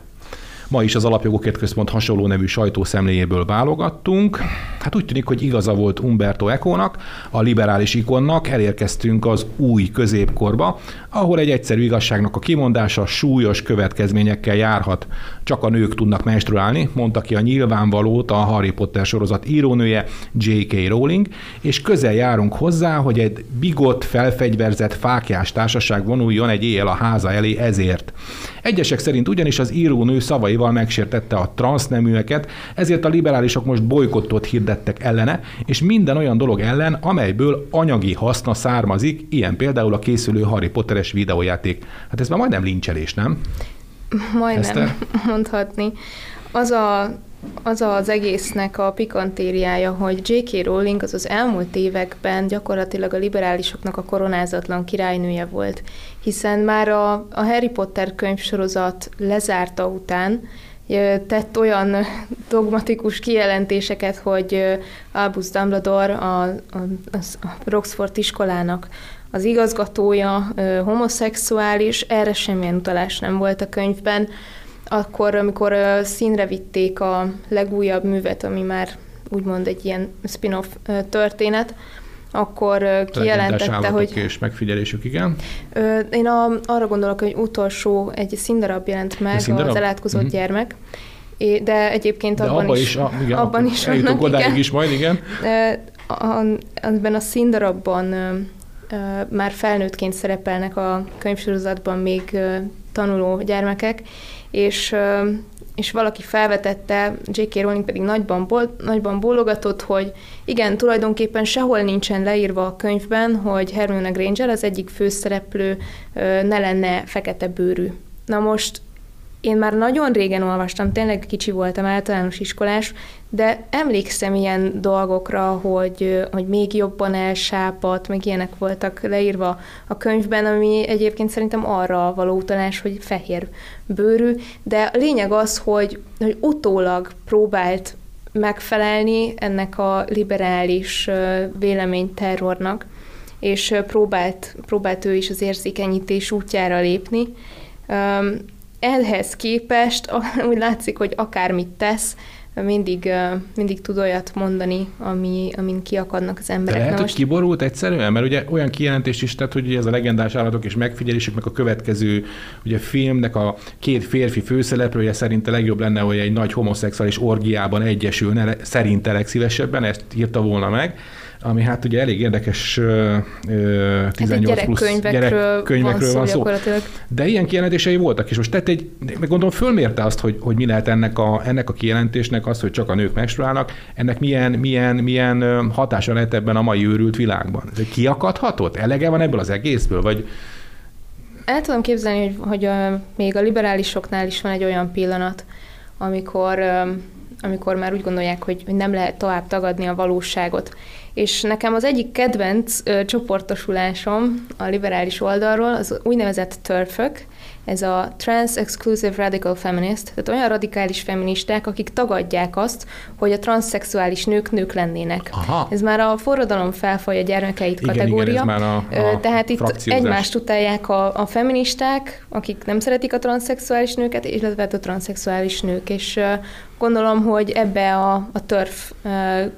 Speaker 5: Ma is az Alapjogokért Központ hasonló nevű sajtószemléjéből válogattunk. Hát úgy tűnik, hogy igaza volt Umberto Eco-nak, a liberális ikonnak, elérkeztünk az új középkorba, ahol egy egyszerű igazságnak a kimondása súlyos következményekkel járhat. Csak a nők tudnak menstruálni, mondta ki a nyilvánvalót a Harry Potter sorozat írónője J.K. Rowling, és közel járunk hozzá, hogy egy bigott, felfegyverzett fákjás társaság vonuljon egy éjjel a háza elé ezért. Egyesek szerint ugyanis az írónő szavaival megsértette a transzneműeket, ezért a liberálisok most bolykottot hirdettek ellene, és minden olyan dolog ellen, amelyből anyagi haszna származik, ilyen például a készülő Harry Potteres videójáték. Hát ez már majdnem lincselés, nem?
Speaker 3: Majdnem
Speaker 5: Eszter?
Speaker 3: mondhatni. Az a az az egésznek a pikantériája, hogy J.K. Rowling az az elmúlt években gyakorlatilag a liberálisoknak a koronázatlan királynője volt, hiszen már a, a Harry Potter könyvsorozat lezárta után tett olyan dogmatikus kijelentéseket, hogy Albus Dumbledore a, a, a Roxford iskolának az igazgatója homoszexuális, erre semmilyen utalás nem volt a könyvben, akkor, amikor színre vitték a legújabb művet, ami már úgymond egy ilyen spin-off történet, akkor kijelentette, hogy
Speaker 5: és megfigyelésük, igen.
Speaker 3: Én a, arra gondolok, hogy utolsó egy színdarab jelent meg,
Speaker 5: színdarab?
Speaker 3: az elátkozott
Speaker 5: Mhm.
Speaker 3: gyermek, de egyébként
Speaker 5: De
Speaker 3: abban,
Speaker 5: abban
Speaker 3: is,
Speaker 5: is, a, igen,
Speaker 3: abban is vannak,
Speaker 5: odáig
Speaker 3: igen.
Speaker 5: is majd, igen.
Speaker 3: Ö, a- Ebben a színdarabban már felnőttként szerepelnek a könyvsorozatban még tanuló gyermekek, és, és valaki felvetette, J.K. Rowling pedig nagyban, bol, nagyban bólogatott, hogy igen, tulajdonképpen sehol nincsen leírva a könyvben, hogy Hermione Granger, az egyik főszereplő ne lenne fekete bőrű. Na most én már nagyon régen olvastam, tényleg kicsi voltam, általános iskolás, de emlékszem ilyen dolgokra, hogy, hogy még jobban elsápadt, meg ilyenek voltak leírva a könyvben, ami egyébként szerintem arra való utalás, hogy fehér bőrű, de a lényeg az, hogy, hogy utólag próbált megfelelni ennek a liberális véleményterrornak, és próbált, próbált ő is az érzékenyítés útjára lépni. Ehhez képest úgy látszik, hogy akármit tesz, mindig, mindig tud olyat mondani, ami, amin kiakadnak az
Speaker 5: De
Speaker 3: emberek.
Speaker 5: lehet,
Speaker 3: Na
Speaker 5: hogy kiborult egyszerűen? Mert ugye olyan kijelentést is tett, hogy ez a legendás állatok és megfigyelések, meg a következő ugye filmnek a két férfi főszereplője szerinte legjobb lenne, hogy egy nagy homoszexuális orgiában egyesülne, szerinte legszívesebben, ezt írta volna meg ami hát ugye elég érdekes ö, ö,
Speaker 3: Hát
Speaker 5: 18
Speaker 3: egy
Speaker 5: plusz
Speaker 3: gyerekkönyvekről, van szó,
Speaker 5: van szó. De ilyen kijelentései voltak, és most tett egy, meg gondolom fölmérte azt, hogy, hogy mi lehet ennek a, ennek a kijelentésnek az, hogy csak a nők menstruálnak, ennek milyen, milyen, milyen hatása lehet ebben a mai őrült világban. Ez kiakadhatott? Elege van ebből az egészből? Vagy
Speaker 3: El tudom képzelni, hogy, hogy a, még a liberálisoknál is van egy olyan pillanat, amikor, öm, amikor már úgy gondolják, hogy, nem lehet tovább tagadni a valóságot. És nekem az egyik kedvenc ö, csoportosulásom a liberális oldalról az úgynevezett törfök, ez a Trans Exclusive Radical Feminist, tehát olyan radikális feministák, akik tagadják azt, hogy a transzexuális nők nők lennének.
Speaker 5: Aha.
Speaker 3: Ez már a forradalom felfalja gyermekeit
Speaker 5: Igen,
Speaker 3: kategória.
Speaker 5: igen, ez már a- a
Speaker 3: Tehát itt egymást utálják a, a feministák, akik nem szeretik a transzexuális nőket, illetve hát a transzexuális nők, és gondolom, hogy ebbe a, a törf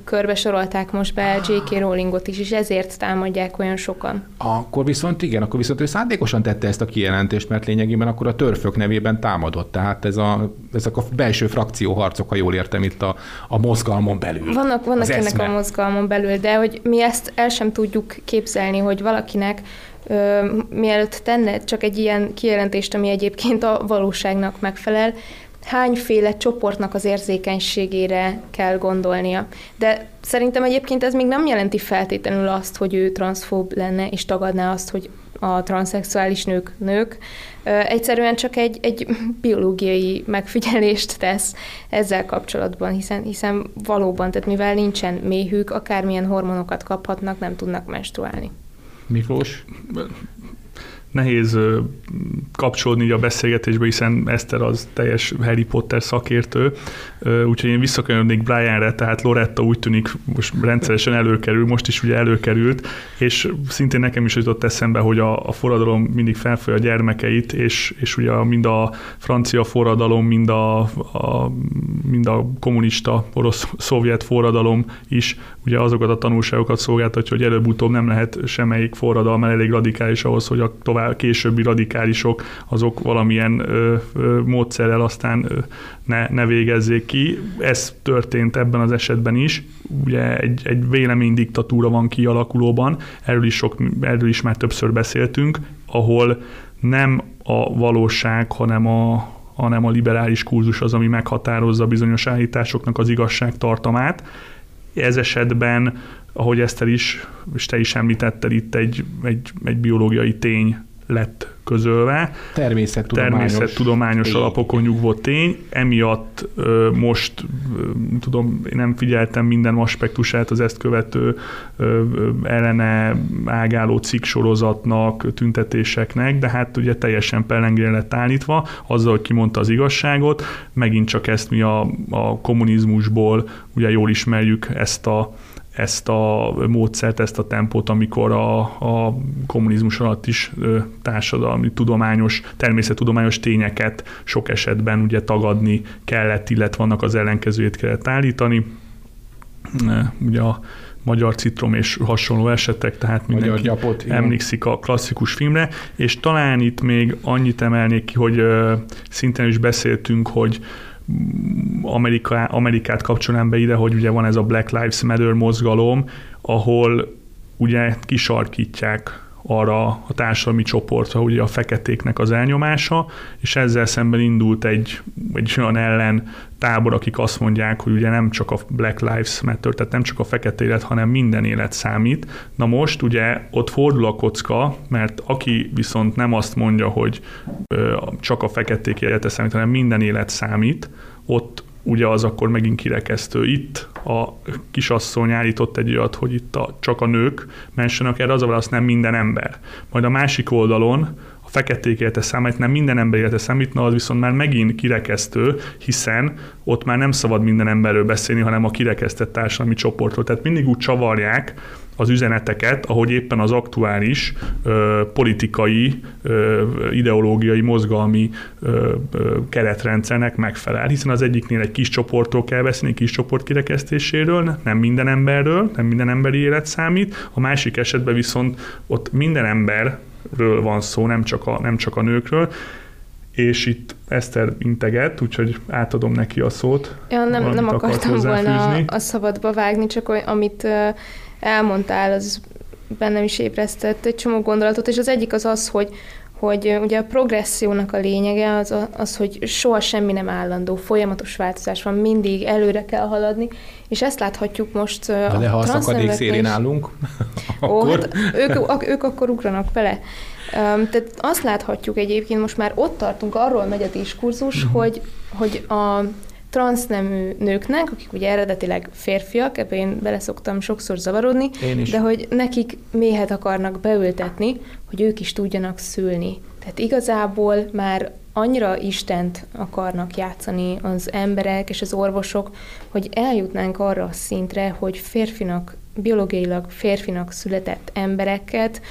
Speaker 3: körbe sorolták most be J.K. Rowlingot is, és ezért támadják olyan sokan.
Speaker 5: akkor viszont igen, akkor viszont ő szándékosan tette ezt a kijelentést, mert lényegében akkor a törfök nevében támadott. Tehát ez a, ezek a belső frakcióharcok, ha jól értem itt a, a mozgalmon belül.
Speaker 3: Vannak, vannak ennek
Speaker 5: eszme.
Speaker 3: a mozgalmon belül, de hogy mi ezt el sem tudjuk képzelni, hogy valakinek ö, mielőtt tenne csak egy ilyen kijelentést, ami egyébként a valóságnak megfelel, hányféle csoportnak az érzékenységére kell gondolnia. De szerintem egyébként ez még nem jelenti feltétlenül azt, hogy ő transzfób lenne, és tagadná azt, hogy a transzexuális nők nők. Egyszerűen csak egy, egy biológiai megfigyelést tesz ezzel kapcsolatban, hiszen, hiszen valóban, tehát mivel nincsen méhük, akármilyen hormonokat kaphatnak, nem tudnak menstruálni.
Speaker 5: Miklós?
Speaker 4: Nehéz kapcsolódni így a beszélgetésbe, hiszen Eszter az teljes Harry Potter szakértő, úgyhogy én visszakanyarodnék Brianre, tehát Loretta úgy tűnik most rendszeresen előkerül, most is ugye előkerült, és szintén nekem is jutott eszembe, hogy a, a forradalom mindig felfogja a gyermekeit, és, és ugye mind a francia forradalom, mind a, a, mind a kommunista, orosz-szovjet forradalom is ugye azokat a tanulságokat szolgáltatja, hogy előbb-utóbb nem lehet semmelyik forradalom elég radikális ahhoz, hogy a tovább későbbi radikálisok azok valamilyen ö, ö, módszerrel aztán ö, ne, ne végezzék ki. Ez történt ebben az esetben is. Ugye egy, egy véleménydiktatúra van kialakulóban, erről is, sok, erről is már többször beszéltünk, ahol nem a valóság, hanem a, hanem a liberális kurzus az, ami meghatározza bizonyos állításoknak az igazság tartamát. Ez esetben, ahogy Eszter is, és te is említetted, itt egy, egy, egy biológiai tény lett közölve.
Speaker 5: Természettudományos.
Speaker 4: Természettudományos
Speaker 5: tény.
Speaker 4: alapokon nyugvó tény. Emiatt ö, most ö, tudom, én nem figyeltem minden aspektusát az ezt követő ö, ellene ágáló cikksorozatnak, tüntetéseknek, de hát ugye teljesen pellengére lett állítva, azzal, hogy kimondta az igazságot. Megint csak ezt mi a, a kommunizmusból ugye jól ismerjük ezt a ezt a módszert, ezt a tempót, amikor a, a kommunizmus alatt is társadalmi, tudományos, természettudományos tényeket sok esetben ugye tagadni kellett, illetve vannak az ellenkezőjét kellett állítani. ugye a magyar citrom és hasonló esetek, tehát
Speaker 5: Magyar
Speaker 4: mindenki
Speaker 5: gyapot, igen.
Speaker 4: emlékszik a klasszikus filmre, és talán itt még annyit emelnék ki, hogy ö, szintén is beszéltünk, hogy Amerika, Amerikát kapcsolnám be ide, hogy ugye van ez a Black Lives Matter mozgalom, ahol ugye kisarkítják arra a társadalmi csoportra, ugye a feketéknek az elnyomása, és ezzel szemben indult egy, egy olyan ellen tábor, akik azt mondják, hogy ugye nem csak a Black Lives Matter, tehát nem csak a fekete élet, hanem minden élet számít. Na most ugye ott fordul a kocka, mert aki viszont nem azt mondja, hogy ö, csak a feketék élete számít, hanem minden élet számít, ott ugye az akkor megint kirekesztő. Itt a kisasszony állított egy olyat, hogy itt a, csak a nők mensenek erre, az a válasz nem minden ember. Majd a másik oldalon a feketék élete számít, nem minden ember élete számít, na az viszont már megint kirekesztő, hiszen ott már nem szabad minden emberről beszélni, hanem a kirekesztett társadalmi csoportról. Tehát mindig úgy csavarják az üzeneteket, ahogy éppen az aktuális ö, politikai, ö, ideológiai, mozgalmi ö, ö, keretrendszernek megfelel, hiszen az egyiknél egy kis csoportról kell beszélni, kis csoport kirekesztéséről, nem minden emberről, nem minden emberi élet számít, a másik esetben viszont ott minden emberről van szó, nem csak a, nem csak a nőkről, és itt Eszter integet, úgyhogy átadom neki a szót.
Speaker 3: Ja, nem, nem
Speaker 4: akart
Speaker 3: akartam volna
Speaker 4: hozzáfűzni?
Speaker 3: a szabadba vágni, csak oly- amit elmondtál, az bennem is ébresztett egy csomó gondolatot, és az egyik az az, hogy hogy ugye a progressziónak a lényege az, a- az, hogy soha semmi nem állandó, folyamatos változás van, mindig előre kell haladni, és ezt láthatjuk most ö,
Speaker 5: De ha a szakadék szélén állunk,
Speaker 3: Ó,
Speaker 5: akkor...
Speaker 3: hát ők, ők akkor ugranak bele. Tehát azt láthatjuk egyébként, most már ott tartunk, arról megy a diskurzus,
Speaker 5: Mhm.
Speaker 3: uh-huh. hogy, hogy a transznemű nőknek, akik ugye eredetileg férfiak, ebbe én bele szoktam sokszor zavarodni, de hogy nekik méhet akarnak beültetni, hogy ők is tudjanak szülni. Tehát igazából már annyira Istent akarnak játszani az emberek és az orvosok, hogy eljutnánk arra a szintre, hogy férfinak, biológiailag férfinak született embereket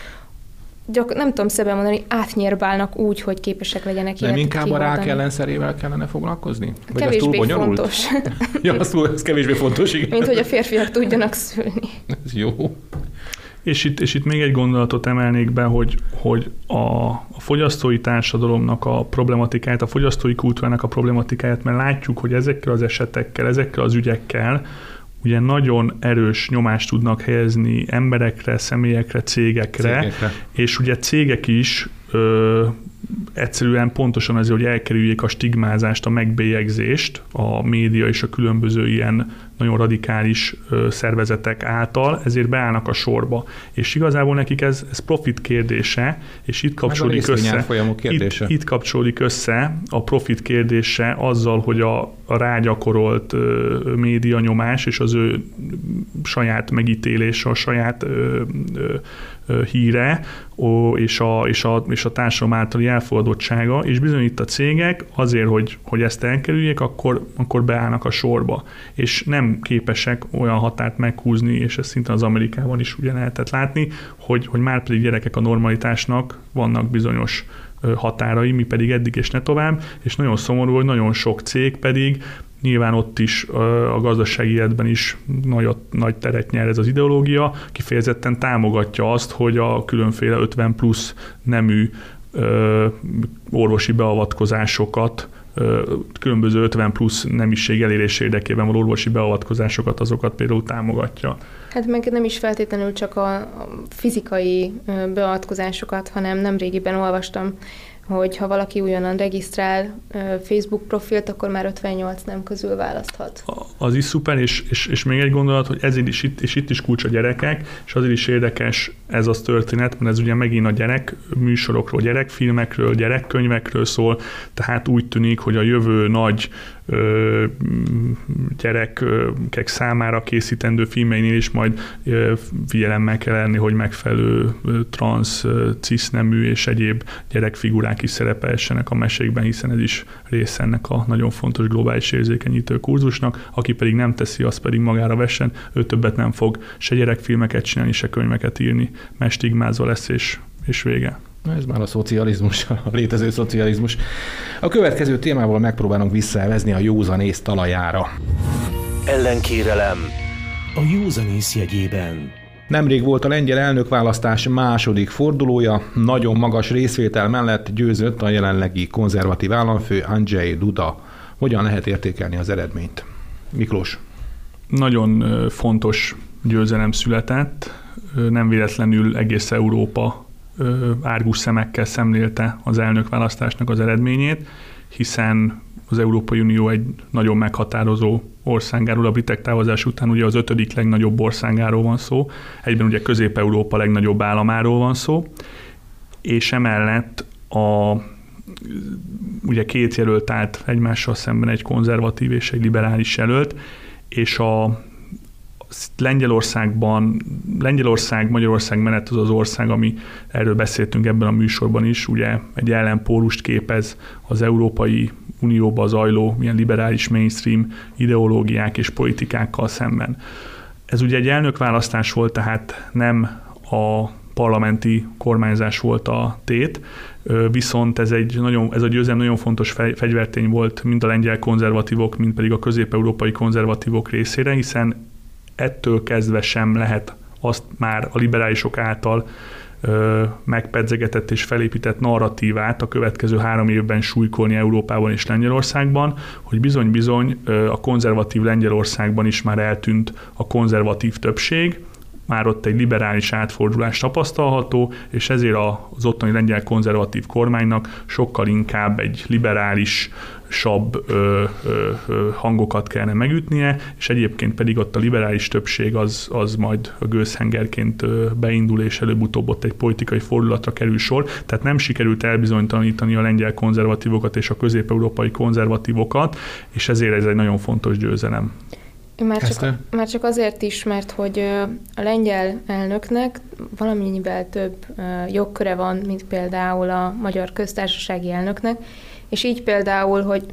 Speaker 3: gyak, nem tudom szebben mondani, átnyérbálnak úgy, hogy képesek legyenek
Speaker 5: Nem inkább a rák
Speaker 3: kihordani.
Speaker 5: ellenszerével kellene foglalkozni? Vagy
Speaker 3: Kevésbé
Speaker 5: túl bonyolult?
Speaker 3: fontos,
Speaker 5: Ja, az, túl, az kevésbé fontos, igen.
Speaker 3: mint hogy a férfiak tudjanak szülni.
Speaker 5: Ez jó.
Speaker 4: És itt, és itt még egy gondolatot emelnék be, hogy, hogy a, a fogyasztói társadalomnak a problematikáját, a fogyasztói kultúrának a problematikáját, mert látjuk, hogy ezekkel az esetekkel, ezekkel az ügyekkel ugye nagyon erős nyomást tudnak helyezni emberekre, személyekre, cégekre,
Speaker 5: Cégekre.
Speaker 4: és ugye cégek is ö, egyszerűen pontosan azért, hogy elkerüljék a stigmázást, a megbélyegzést a média és a különböző ilyen nagyon radikális szervezetek által, ezért beállnak a sorba. És igazából nekik ez, ez profit kérdése, és itt kapcsolódik össze. Itt, itt kapcsolódik össze a profit kérdése azzal, hogy a, a rágyakorolt média nyomás és az ő saját megítélése, a saját híre és, a, és, a, és a társadalom általi elfogadottsága, és bizony itt a cégek azért, hogy, hogy ezt elkerüljék, akkor, akkor beállnak a sorba, és nem képesek olyan határt meghúzni, és ezt szintén az Amerikában is ugye lehetett látni, hogy, hogy már pedig gyerekek a normalitásnak vannak bizonyos határai, mi pedig eddig és ne tovább, és nagyon szomorú, hogy nagyon sok cég pedig Nyilván ott is a gazdasági életben is nagy, nagy teret nyer ez az ideológia, kifejezetten támogatja azt, hogy a különféle 50 plusz nemű ö, orvosi beavatkozásokat különböző 50 plusz nemiség elérés érdekében való orvosi beavatkozásokat, azokat például támogatja.
Speaker 3: Hát meg nem is feltétlenül csak a fizikai beavatkozásokat, hanem nem régiben olvastam, hogy ha valaki újonnan regisztrál Facebook profilt, akkor már 58 nem közül választhat.
Speaker 4: Az is szuper, és, és, és még egy gondolat, hogy ezért is itt, és itt is kulcs a gyerekek, és azért is érdekes ez az történet, mert ez ugye megint a gyerek műsorokról, gyerekfilmekről, gyerekkönyvekről szól, tehát úgy tűnik, hogy a jövő nagy gyerekek számára készítendő filmeinél is majd figyelemmel kell lenni, hogy megfelelő ö, transz, ö, cisznemű és egyéb gyerekfigurák is szerepelhessenek a mesékben, hiszen ez is része ennek a nagyon fontos globális érzékenyítő kurzusnak, aki pedig nem teszi, az pedig magára vessen, ő többet nem fog se gyerekfilmeket csinálni, se könyveket írni, mert stigmázva lesz és, és vége.
Speaker 5: Ez már a szocializmus, a létező szocializmus. A következő témával megpróbálunk visszaelvezni a józan ész talajára.
Speaker 1: Ellenkérelem. a józanész jegyében.
Speaker 5: Nemrég volt a lengyel elnökválasztás második fordulója, nagyon magas részvétel mellett győzött a jelenlegi konzervatív államfő Andrzej Duda. Hogyan lehet értékelni az eredményt? Miklós.
Speaker 4: Nagyon fontos győzelem született, nem véletlenül egész Európa árgus szemekkel szemlélte az elnökválasztásnak az eredményét, hiszen az Európai Unió egy nagyon meghatározó országáról, a britek távozás után ugye az ötödik legnagyobb országáról van szó, egyben ugye Közép-Európa legnagyobb államáról van szó, és emellett a ugye két jelölt állt egymással szemben egy konzervatív és egy liberális jelölt, és a Lengyelországban, Lengyelország, Magyarország menet az az ország, ami erről beszéltünk ebben a műsorban is, ugye egy ellenpólust képez az Európai Unióba zajló ilyen liberális mainstream ideológiák és politikákkal szemben. Ez ugye egy elnökválasztás volt, tehát nem a parlamenti kormányzás volt a tét, viszont ez, egy nagyon, ez a győzelem nagyon fontos fegyvertény volt mind a lengyel konzervatívok, mind pedig a közép-európai konzervatívok részére, hiszen ettől kezdve sem lehet azt már a liberálisok által ö, megpedzegetett és felépített narratívát a következő három évben súlykolni Európában és Lengyelországban, hogy bizony-bizony ö, a konzervatív Lengyelországban is már eltűnt a konzervatív többség, már ott egy liberális átfordulás tapasztalható, és ezért az ottani lengyel konzervatív kormánynak sokkal inkább egy liberális, sabb ö, ö, ö, hangokat kellene megütnie, és egyébként pedig ott a liberális többség az, az majd a gőzhengerként beindul, és előbb-utóbb ott egy politikai fordulatra kerül sor. Tehát nem sikerült elbizonytalanítani a lengyel konzervatívokat és a közép-európai konzervatívokat, és ezért ez egy nagyon fontos győzelem.
Speaker 3: Már csak,
Speaker 5: Eszter?
Speaker 3: már csak azért is, mert hogy a lengyel elnöknek valamennyivel több jogköre van, mint például a magyar köztársasági elnöknek, és így például, hogy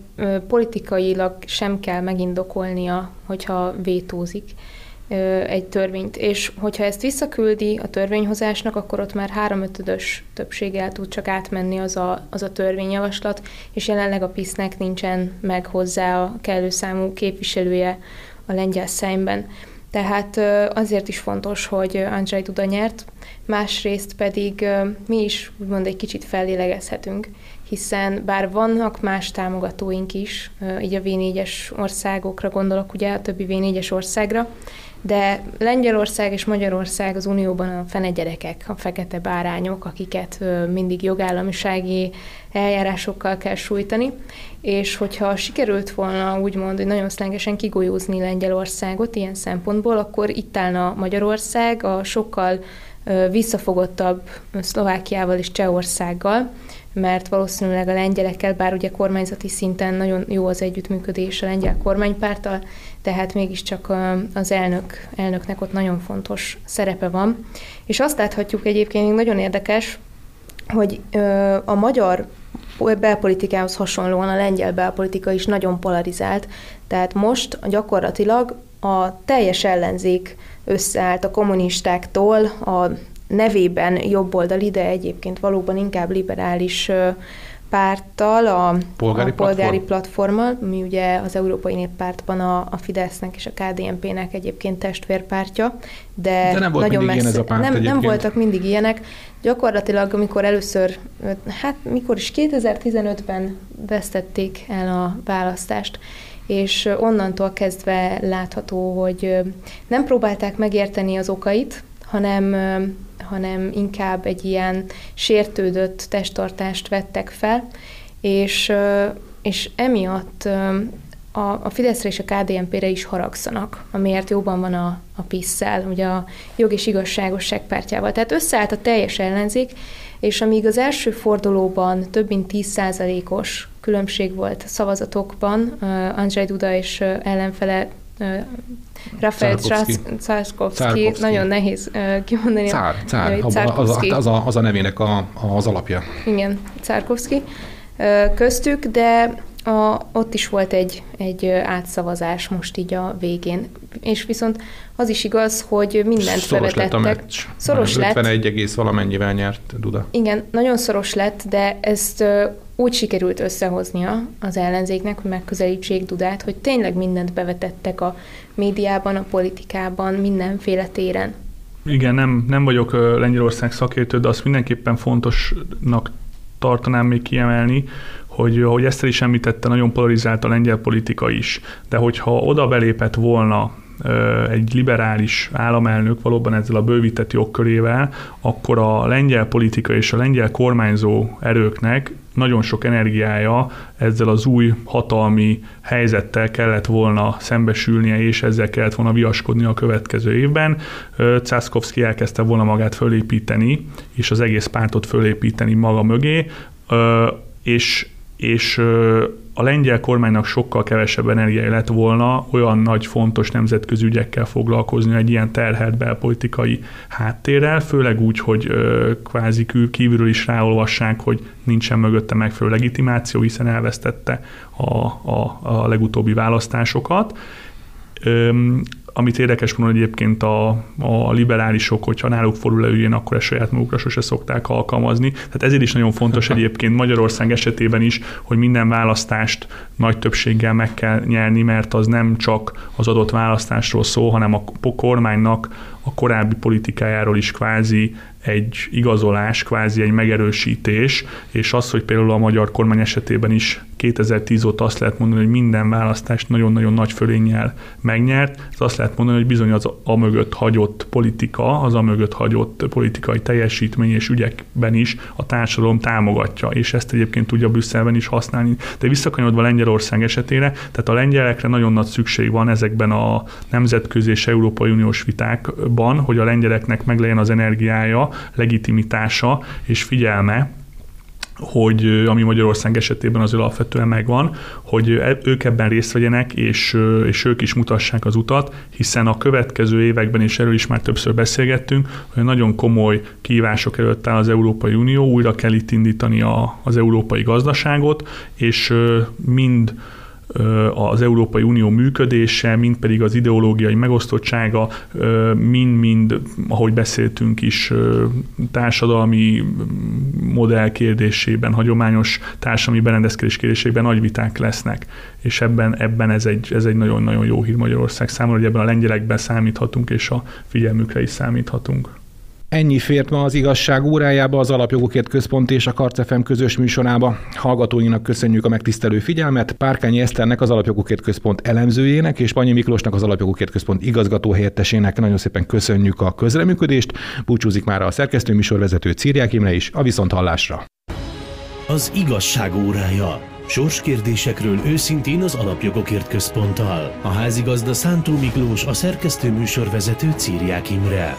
Speaker 3: politikailag sem kell megindokolnia, hogyha vétózik egy törvényt, és hogyha ezt visszaküldi a törvényhozásnak, akkor ott már háromötödös többséggel tud csak átmenni az a, az a törvényjavaslat, és jelenleg a PISZ-nek nincsen meg hozzá a kellő számú képviselője a lengyel szemben. Tehát azért is fontos, hogy Andrzej Duda nyert, másrészt pedig mi is úgymond egy kicsit fellélegezhetünk, hiszen bár vannak más támogatóink is, így a V4-es országokra gondolok, ugye a többi V4-es országra, de Lengyelország és Magyarország az Unióban a fene gyerekek, a fekete bárányok, akiket mindig jogállamisági eljárásokkal kell sújtani, és hogyha sikerült volna úgymond, hogy nagyon szlengesen kigolyózni Lengyelországot ilyen szempontból, akkor itt állna Magyarország a sokkal visszafogottabb Szlovákiával és Csehországgal, mert valószínűleg a lengyelekkel, bár ugye kormányzati szinten nagyon jó az együttműködés a lengyel kormánypárttal, tehát mégiscsak az elnök, elnöknek ott nagyon fontos szerepe van. És azt láthatjuk egyébként nagyon érdekes, hogy a magyar belpolitikához hasonlóan a lengyel belpolitika is nagyon polarizált, tehát most gyakorlatilag a teljes ellenzék összeállt a kommunistáktól, a nevében jobboldali, de egyébként valóban inkább liberális ö, párttal, a
Speaker 5: Polgári
Speaker 3: a polgári
Speaker 5: platform?
Speaker 3: platformmal, mi ugye az Európai Néppártban a, a Fidesznek és a KDNP-nek egyébként testvérpártja, de,
Speaker 5: De nem volt
Speaker 3: nagyon messze,
Speaker 5: ez a párt
Speaker 3: nem, nem voltak mindig ilyenek. Gyakorlatilag, amikor először, hát mikor is 2015-ben vesztették el a választást, és onnantól kezdve látható, hogy nem próbálták megérteni az okait, hanem, hanem inkább egy ilyen sértődött testtartást vettek fel, és, és emiatt a, a Fideszre és a KDNP-re is haragszanak, amiért jóban van a, a PISZ-szel, ugye a jog és igazságosság pártjával. Tehát összeállt a teljes ellenzék, és amíg az első fordulóban több mint 10%-os különbség volt szavazatokban, Andrzej Duda és ellenfele Rafael
Speaker 5: Czarkovszki.
Speaker 3: Nagyon nehéz kimondani.
Speaker 5: Cár, cár, az, az, a, az a nevének a, az alapja.
Speaker 3: Igen, Czarkovszki köztük, de a, ott is volt egy, egy átszavazás most így a végén. És viszont az is igaz, hogy mindent
Speaker 5: Szoros lett a
Speaker 3: bevetettek.
Speaker 5: meccs.
Speaker 3: Szoros lett.
Speaker 5: 51 egész valamennyivel nyert Duda.
Speaker 3: Igen, nagyon szoros lett, de ezt úgy sikerült összehoznia az ellenzéknek, hogy megközelítsék Dudát, hogy tényleg mindent bevetettek a médiában, a politikában, mindenféle téren.
Speaker 4: Igen, nem, nem vagyok Lengyelország szakértő, de azt mindenképpen fontosnak tartanám még kiemelni, hogy ahogy Eszter is említette, nagyon polarizált a lengyel politika is, de hogyha oda belépett volna egy liberális államelnök valóban ezzel a bővített jogkörével, akkor a lengyel politika és a lengyel kormányzó erőknek nagyon sok energiája ezzel az új hatalmi helyzettel kellett volna szembesülnie, és ezzel kellett volna viaskodni a következő évben. Ö, Cászkowski elkezdte volna magát fölépíteni, és az egész pártot fölépíteni maga mögé, és és a lengyel kormánynak sokkal kevesebb energiája lett volna olyan nagy fontos nemzetközi ügyekkel foglalkozni egy ilyen terhelt belpolitikai háttérrel, főleg úgy, hogy ö, kvázi kívülről is ráolvassák, hogy nincsen mögötte megfelelő legitimáció, hiszen elvesztette a, a, a legutóbbi választásokat. Öm, amit érdekes hogy egyébként a, a liberálisok, hogyha náluk fordul elő akkor ezt saját magukra sose szokták alkalmazni. Tehát ezért is nagyon fontos egyébként Magyarország esetében is, hogy minden választást nagy többséggel meg kell nyerni, mert az nem csak az adott választásról szól, hanem a kormánynak a korábbi politikájáról is kvázi egy igazolás, kvázi egy megerősítés, és az, hogy például a magyar kormány esetében is 2010 óta azt lehet mondani, hogy minden választást nagyon-nagyon nagy fölénnyel megnyert, ez azt lehet mondani, hogy bizony az a mögött hagyott politika, az a mögött hagyott politikai teljesítmény és ügyekben is a társadalom támogatja, és ezt egyébként tudja Brüsszelben is használni. De visszakanyodva Lengyelország esetére, tehát a lengyelekre nagyon nagy szükség van ezekben a nemzetközi és Európai Uniós vitákban, hogy a lengyeleknek meglegyen az energiája, legitimitása és figyelme, hogy ami Magyarország esetében az alapvetően megvan, hogy ö, ők ebben részt vegyenek, és, és ők is mutassák az utat, hiszen a következő években, és erről is már többször beszélgettünk, hogy nagyon komoly kívások előtt áll az Európai Unió, újra kell itt indítani a, az európai gazdaságot, és mind az Európai Unió működése, mind pedig az ideológiai megosztottsága, mind-mind, ahogy beszéltünk is, társadalmi modell kérdésében, hagyományos társadalmi berendezkedés kérdésében nagy viták lesznek. És ebben, ebben ez egy, ez egy nagyon-nagyon jó hír Magyarország számára, hogy ebben a lengyelekben számíthatunk, és a figyelmükre is számíthatunk.
Speaker 5: Ennyi fért ma az igazság órájába, az Alapjogokért Központ és a Karcefem közös műsorába. Hallgatóinak köszönjük a megtisztelő figyelmet. Párkányi Eszternek, az Alapjogokért Központ elemzőjének, és Panyi Miklósnak, az Alapjogokért Központ igazgató helyettesének nagyon szépen köszönjük a közreműködést. Búcsúzik már a szerkesztő műsorvezető Círják Imre is, a viszonthallásra.
Speaker 1: Az igazság órája. Sorskérdésekről őszintén az Alapjogokért Központtal. A házigazda Szántó Miklós, a szerkesztő műsorvezető Círiák Imre.